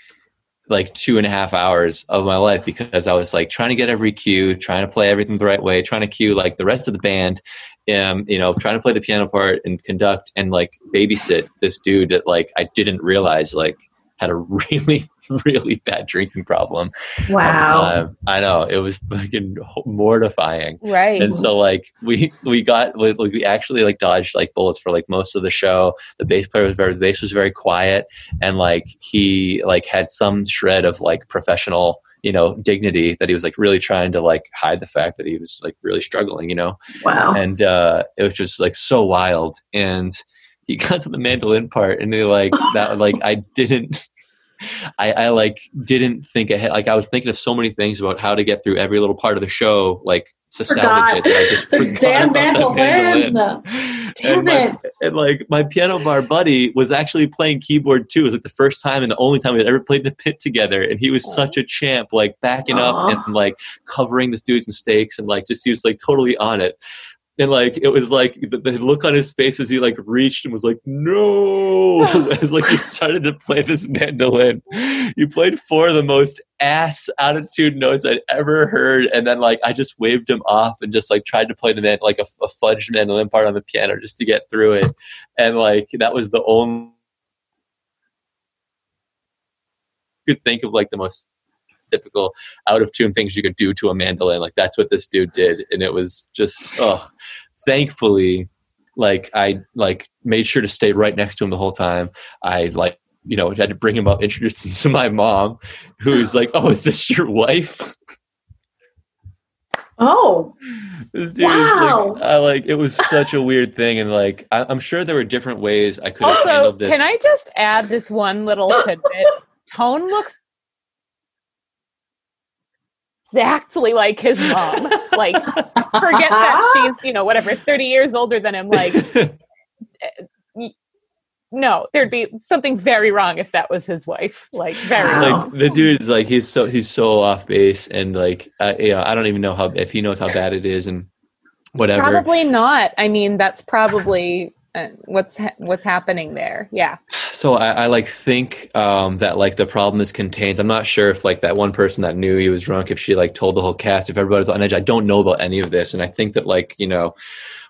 like two and a half hours of my life because I was like trying to get every cue, trying to play everything the right way, trying to cue like the rest of the band, um, you know, trying to play the piano part and conduct and like babysit this dude that like I didn't realize like had a [laughs] really really bad drinking problem. Wow. I know it was fucking mortifying Right. and so like we we got we, we actually like dodged like bullets for like most of the show the bass player was very the bass was very quiet and like he like had some shred of like professional you know dignity that he was like really trying to like hide the fact that he was like really struggling you know Wow. and uh it was just like so wild and he [laughs] got to the mandolin part and they like that like i didn't I, I like didn't think ahead like i was thinking of so many things about how to get through every little part of the show like to salvage it i just [laughs] the forgot damn mandolin. mandolin. Damn and, my, it. and like my piano bar buddy was actually playing keyboard too. It was like the first time and the only time we had ever played in the pit together. And he was such a champ, like backing up and like covering this dude's mistakes and like just he was like totally on it. And like it was like the, the look on his face as he like reached and was like, no, [laughs] as like he started to play this mandolin. He played four of the most ass attitude notes I'd ever heard, and then like I just waved him off and just like tried to play the man like a, a fudge mandolin part on the piano just to get through it, and like that was the only could think of like the most difficult out of tune things you could do to a mandolin like that's what this dude did and it was just oh thankfully like i like made sure to stay right next to him the whole time i like you know had to bring him up introduce him to my mom who's like oh is this your wife Oh, dude Wow. like, I like it was such a weird thing, and like I, I'm sure there were different ways I could have handled this. can I just add this one little tidbit? Tone looks exactly like his mom. like, forget that she's, you know, whatever, 30 years older than him. Like, [laughs] no, there'd be something very wrong if that was his wife. Like, very Wow. like the dude is like he's so he's so off base and like uh, you know I don't even know how if he knows how bad it is and whatever. Probably not. I mean, that's probably uh, what's ha- what's happening there. Yeah. So I, I like think um, that like the problem is contained. I'm not sure if like that one person that knew he was drunk, if she like told the whole cast, if everybody's on edge. I don't know about any of this, and I think that like you know,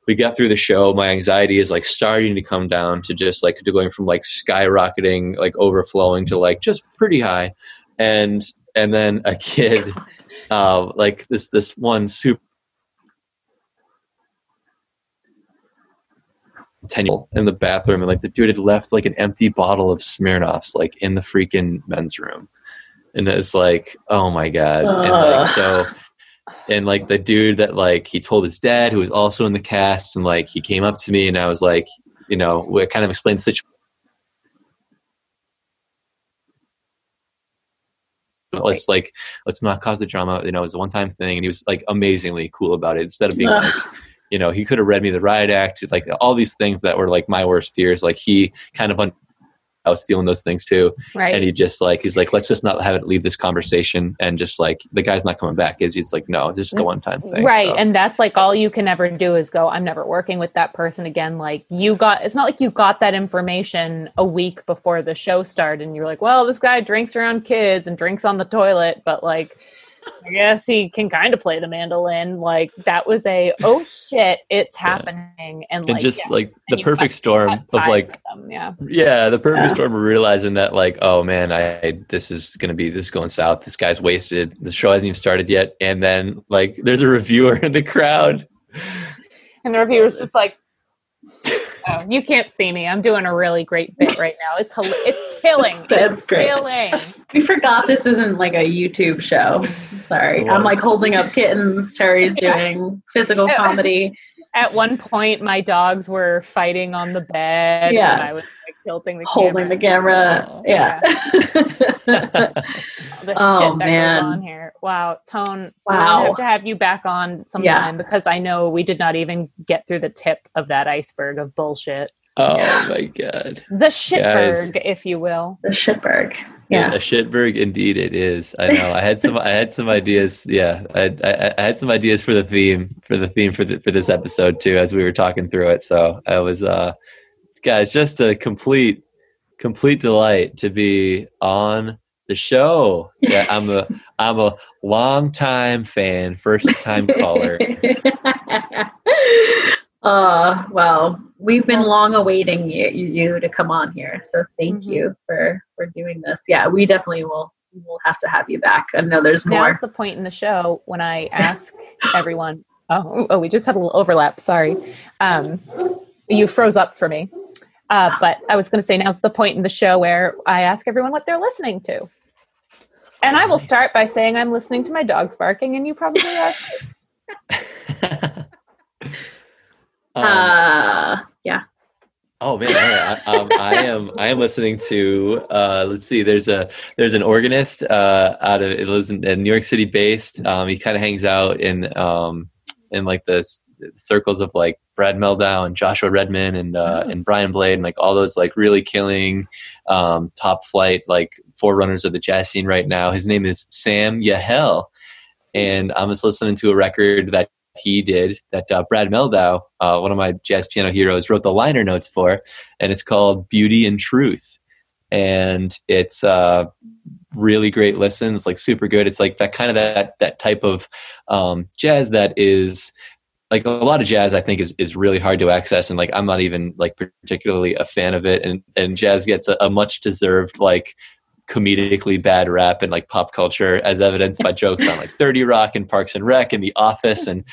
we got through the show. My anxiety is like starting to come down to just like to going from like skyrocketing, like overflowing to like just pretty high, and and then a kid, [laughs] uh, like this this one super. 10 year old in the bathroom and like the dude had left like an empty bottle of Smirnoffs like in the freaking men's room. And it's like, oh my God. And like so and like the dude that like he told his dad who was also in the cast and like he came up to me and I was like, you know, we kind of explained the situation. Let's like let's not cause the drama. You know, it was a one time thing, and he was like amazingly cool about it. Instead of being like, you know, he could have read me the riot act, like all these things that were like my worst fears. Like he kind of, un- I was feeling those things too, Right. and he just like he's like, let's just not have it leave this conversation, and just like the guy's not coming back. Is he's like, no, it's just a one time thing, right So- and that's like all you can ever do is go i'm never working with that person again like you got it's not like you got that information a week before the show started and you're like well this guy drinks around kids and drinks on the toilet but like i guess he can kind of play the mandolin like that was a oh shit it's happening and, and like just yeah, like the you perfect storm of like yeah Yeah, the perfect Yeah. storm of realizing that, like, oh man, I this is gonna be this is going south. This guy's wasted. The show hasn't even started yet, and then like there's a reviewer in the crowd. and the reviewer's just like oh, you can't see me i'm doing a really great bit right now it's hel- it's killing [laughs] That's it's great. killing We forgot this isn't like a YouTube show. Sorry. I'm like holding up kittens. Terry's Yeah. doing physical [laughs] comedy. At one point, my dogs were fighting on the bed. Yeah. And I was like tilting the camera. holding the camera. Oh, yeah. [laughs] The Oh, shit that man. Goes on here. Wow, Tone. Wow. I have to have you back on sometime because I know we did not even get through the tip of that iceberg of bullshit. Oh Yeah. my god, The shitberg, if you will. the Shitberg. yeah, Yes. a shitberg indeed it is. I know. I had some. I had some ideas. Yeah, I, I, I had some ideas for the theme for the theme for the, for this episode too, as we were talking through it. So I was, uh, guys, just a complete, complete delight to be on the show. [laughs] Yeah, I'm a I'm a long time fan, first time caller. [laughs] uh, well, we've been long awaiting you, you to come on here. So thank Mhm. you for for doing this. Yeah, we definitely will we'll have to have you back. I know there's more. Now's the point in the show when I ask everyone. [laughs] Oh, oh, we just had a little overlap. Sorry, um, you froze up for me. Uh, but I was going to say now's the point in the show where I ask everyone what they're listening to, and I will start by saying I'm listening to my dogs barking, and you probably are. [laughs] [laughs] Um, uh, yeah. Oh man, I, I, um, I am I am listening to uh, let's see. There's a there's an organist uh, out of it lives in, in New York City based. Um, he kind of hangs out in um, in like the s- circles of like Brad Mehldau and Joshua Redman and uh, and Brian Blade and like all those like really killing um, top flight like forerunners of the jazz scene right now. His name is Sam Yahel, and I'm just listening to a record that he did that uh, Brad Mehldau, uh, one of my jazz piano heroes, wrote the liner notes for, and it's called Beauty and Truth, and it's uh, really great listen. It's like super good. It's like that kind of that that type of um, jazz that is like a lot of jazz I think is, is really hard to access and like I'm not even like particularly a fan of it and and jazz gets a, a much deserved like comedically bad rap and like pop culture as evidenced by jokes on like 30 Rock and Parks and Rec and The Office and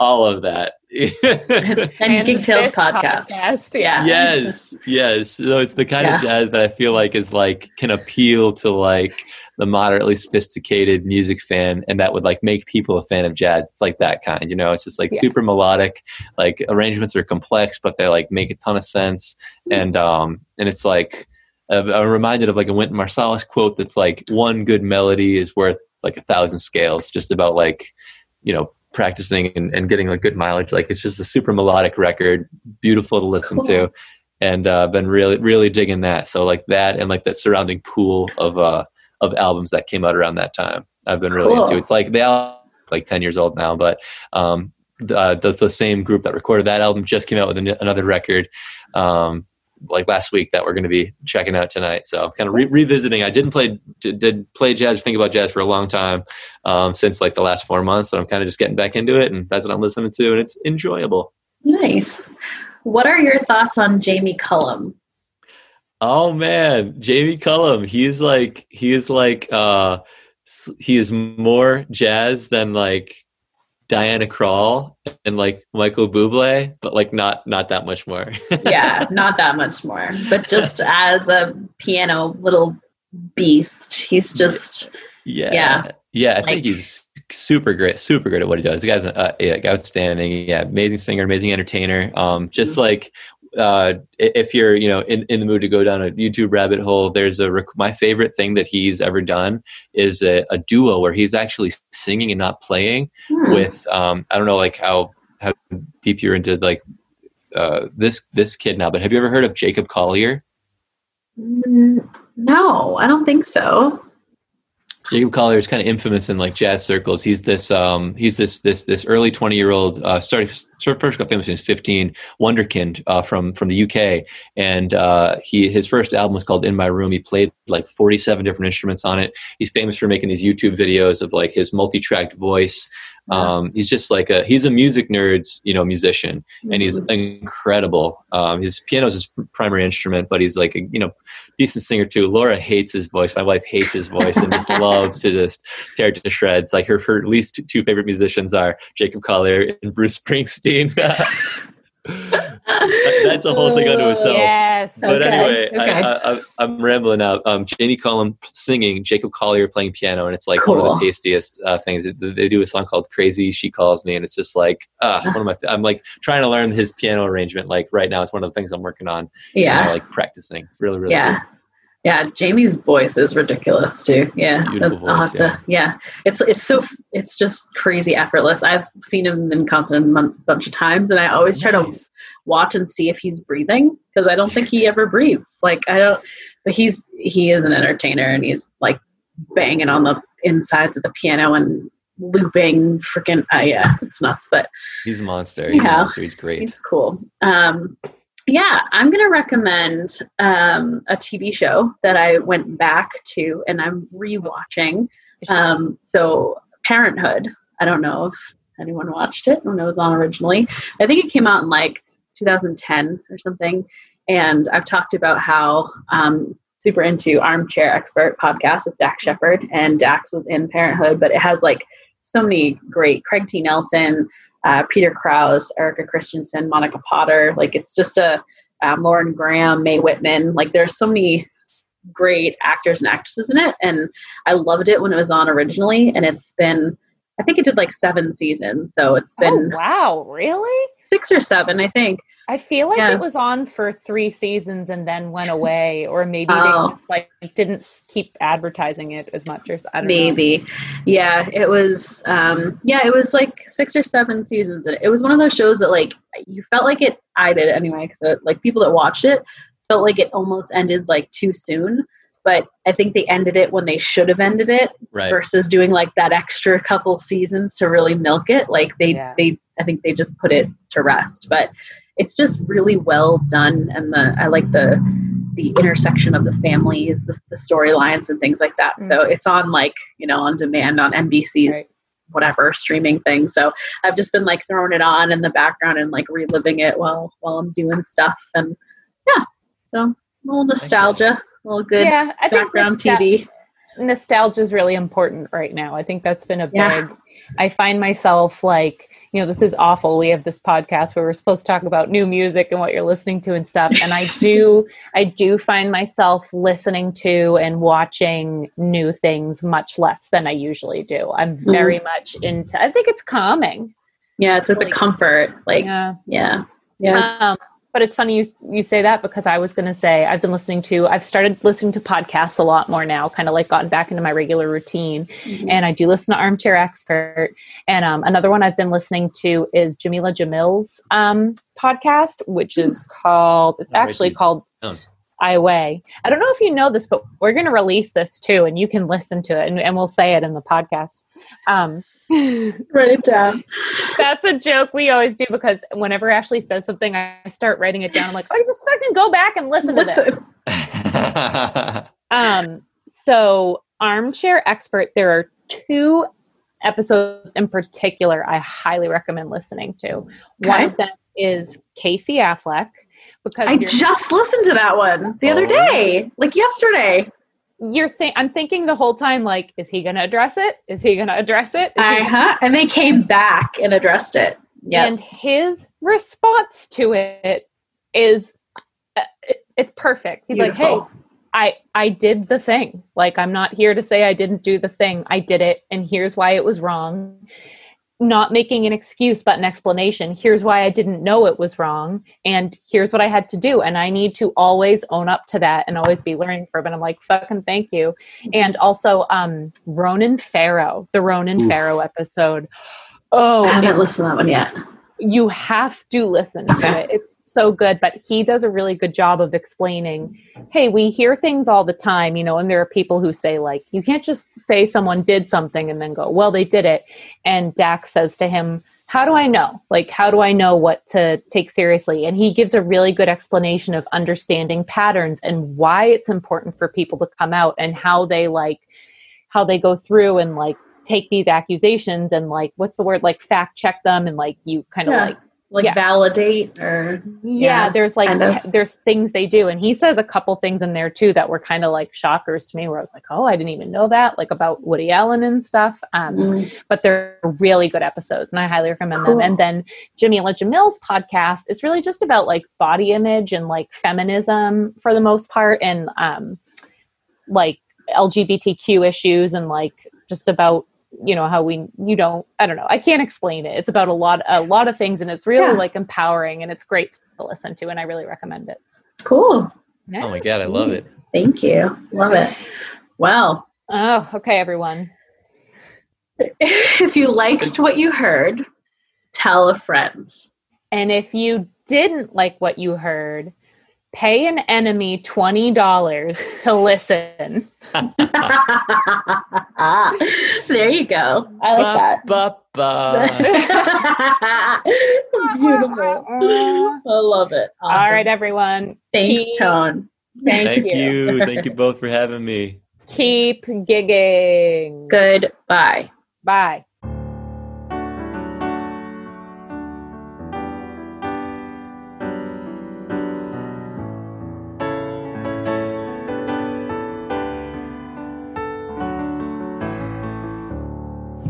all of that. [laughs] and, Gig Tales this podcast. Yeah. yes, yes. So it's the kind of jazz that I feel like is like can appeal to like the moderately sophisticated music fan and that would like make people a fan of jazz. It's like that kind, you know, it's just like Yeah. super melodic, like arrangements are complex, but they like make a ton of sense. And um and it's like I'm reminded of like a Wynton Marsalis quote that's like one good melody is worth like a thousand scales, just about like, you know, practicing and, and getting like good mileage. Like it's just a super melodic record, beautiful to listen to. And uh been really, really digging that. So like that and like that surrounding pool of uh of albums that came out around that time. I've been really cool. into. It's like they all like 10 years old now, but um the, the, the same group that recorded that album just came out with an, another record um like last week that we're going to be checking out tonight. So kind of re- revisiting. I didn't play did play jazz, think about jazz for a long time um, since like the last four months, but I'm kind of just getting back into it, and that's what I'm listening to, and it's enjoyable. Nice. What are your thoughts on Jamie Cullum? Oh man, Jamie Cullum. He's like he is like uh he is more jazz than like Diana Krall and like Michael Bublé, but like not not that much more. [laughs] yeah, not that much more. But just as a piano little beast, he's just yeah yeah yeah. I like, think he's super great, super great at what he does. The guy's uh, yeah, outstanding. Yeah, amazing singer, amazing entertainer. Um, just mm-hmm. like uh, if you're you know in, in the mood to go down a YouTube rabbit hole, there's a rec- my favorite thing that he's ever done is a, a duo where he's actually singing and not playing hmm. with um, I don't know like how how deep you're into like uh, this this kid now, but have you ever heard of Jacob Collier? Mm, no, I don't think so. Jacob Collier is kind of infamous in like jazz circles. He's this um, he's this this this early twenty year old uh, starting first got famous when he was fifteen wonderkind uh, from from the UK, and uh, he his first album was called In My Room. He played like forty seven different instruments on it. He's famous for making these YouTube videos of like his multi tracked voice. Um, he's just like a he's a music nerd's you know musician, and he's mm-hmm. incredible. Um, his piano is his primary instrument, but he's like a you know decent singer too. Laura hates his voice. My wife hates his voice and just [laughs] loves to just tear it to shreds. Like her, her least two favorite musicians are Jacob Collier and Bruce Springsteen. [laughs] that's a whole thing unto itself. Yes. But okay. anyway, okay. I, am rambling out. Um, Jamie Cullum singing, Jacob Collier playing piano, and it's like cool. one of the tastiest uh, things. They do a song called "Crazy." She calls me, and it's just like uh, one of my. I'm like trying to learn his piano arrangement. Like right now, it's one of the things I'm working on. Yeah. You know, like practicing. It's really, really. Yeah. Cool. Yeah, Jamie's voice is ridiculous too. Yeah, Beautiful I'll have voice, to. Yeah. yeah. it's it's so it's just crazy effortless. I've seen him in concert a bunch of times, and I always try nice. to watch and see if he's breathing because I don't think he ever breathes. Like I don't, but he's he is an entertainer, and he's like banging on the insides of the piano and looping freaking uh, yeah it's nuts but he's a monster he's yeah, a monster he's great he's cool um yeah, I'm going to recommend um, a TV show that I went back to and I'm rewatching. Um, so, Parenthood. I don't know if anyone watched it when it was on originally. I think it came out in like 2010 or something. And I've talked about how um, super into Armchair Expert podcast with Dax Shepard, and Dax was in Parenthood, but it has like so many great Craig T. Nelson, uh, Peter Krause, Erika Christensen, Monica Potter. Like it's just a um, Lauren Graham, Mae Whitman. Like there's so many great actors and actresses in it, and I loved it when it was on originally, and it's been. I think it did like seven seasons, so it's been. Oh, wow, really? Six or seven, I think. I feel like yeah. it was on for three seasons and then went away, or maybe oh. they like didn't keep advertising it as much. Or I don't maybe, know. yeah, it was. Um, yeah, it was like six or seven seasons. and It was one of those shows that like you felt like it. I did anyway, because like people that watched it felt like it almost ended like too soon. But I think they ended it when they should have ended it, right. versus doing like that extra couple seasons to really milk it. Like they, yeah. they, I think they just put it to rest. But it's just really well done and the i like the the intersection of the families the, the storylines and things like that mm-hmm. so it's on like you know on demand on nbc's right. whatever streaming thing so i've just been like throwing it on in the background and like reliving it while while i'm doing stuff and yeah so a little nostalgia a little good yeah, I background think nostal- tv nostalgia is really important right now i think that's been a big yeah. i find myself like you know, this is awful. We have this podcast where we're supposed to talk about new music and what you're listening to and stuff. And I do, I do find myself listening to and watching new things much less than I usually do. I'm mm-hmm. very mm. much into, I think it's calming. Yeah. It's like the comfort. Like, yeah. Yeah. Yeah. Um, But it's funny you you say that because I was going to say I've been listening to I've started listening to podcasts a lot more now, kind of like gotten back into my regular routine, mm-hmm. and I do listen to Armchair Expert. And um, another one I've been listening to is Jameela Jamil's um, podcast, which is hmm. called it's actually called. I Weigh. I don't know if you know this, but we're going to release this too, and you can listen to it, and, and we'll say it in the podcast. Um, [laughs] Write it down. That's a joke we always do because whenever Ashley says something, I start writing it down. I'm like, oh, just fucking go back and listen, listen. to this. [laughs] um, so armchair expert, there are two episodes in particular I highly recommend listening to. Okay. One of them is Casey Affleck because I just listened to that one the oh. other day, like yesterday you're think I'm thinking the whole time like, is he going to address it? Is he going to address it? Uh huh. And they came back and addressed it. Yeah. And his response to it is, uh, it's perfect. He's Beautiful. like, hey. I I did the thing. Like I'm not here to say I didn't do the thing. I did it and here's why it was wrong not making an excuse but an explanation. Here's why i didn't know it was wrong and here's what i had to do and i need to always own up to that and always be learning from it. I'm like fucking thank you. And also um ronan farrow the ronan Oof. farrow episode. Oh i haven't listened to that one yet you have to listen to it. It's so good. But he does a really good job of explaining hey, we hear things all the time, you know, and there are people who say, like, you can't just say someone did something and then go, well, they did it. And Dax says to him, how do I know? Like, how do I know what to take seriously? And he gives a really good explanation of understanding patterns and why it's important for people to come out and how they like, how they go through and like take these accusations and like what's the word like fact check them and like you kind of yeah. like like yeah. validate or yeah, yeah there's like t- there's things they do and he says a couple things in there too that were kind of like shockers to me where i was like oh i didn't even know that like about woody allen and stuff um, mm. but they're really good episodes and i highly recommend cool. them and then jameela jamil's podcast is really just about like body image and like feminism for the most part and um like lgbtq issues and like just about you know how we you don't i don't know i can't explain it. It's about a lot a lot of things and it's really yeah. like empowering and it's great to listen to and i really recommend it. Cool. Oh my god i love it. Thank you. Love it. Wow oh okay everyone. [laughs] If you liked what you heard tell a friend. And if you didn't like what you heard pay an enemy $20 to listen. [laughs] there you go. I like that. Ba, ba. [laughs] Beautiful. I love it. Awesome. All right, everyone. Thanks, Keep, Tone. Thank, thank you. you. Thank you both for having me. Keep gigging. Goodbye. Bye.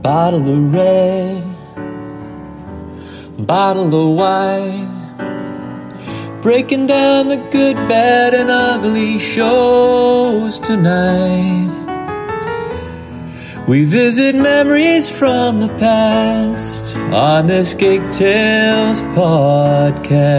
Bottle of red, bottle of wine, breaking down the good, bad, and ugly shows tonight. We visit memories from the past on this Gig Tales podcast.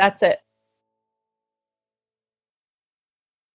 That's it.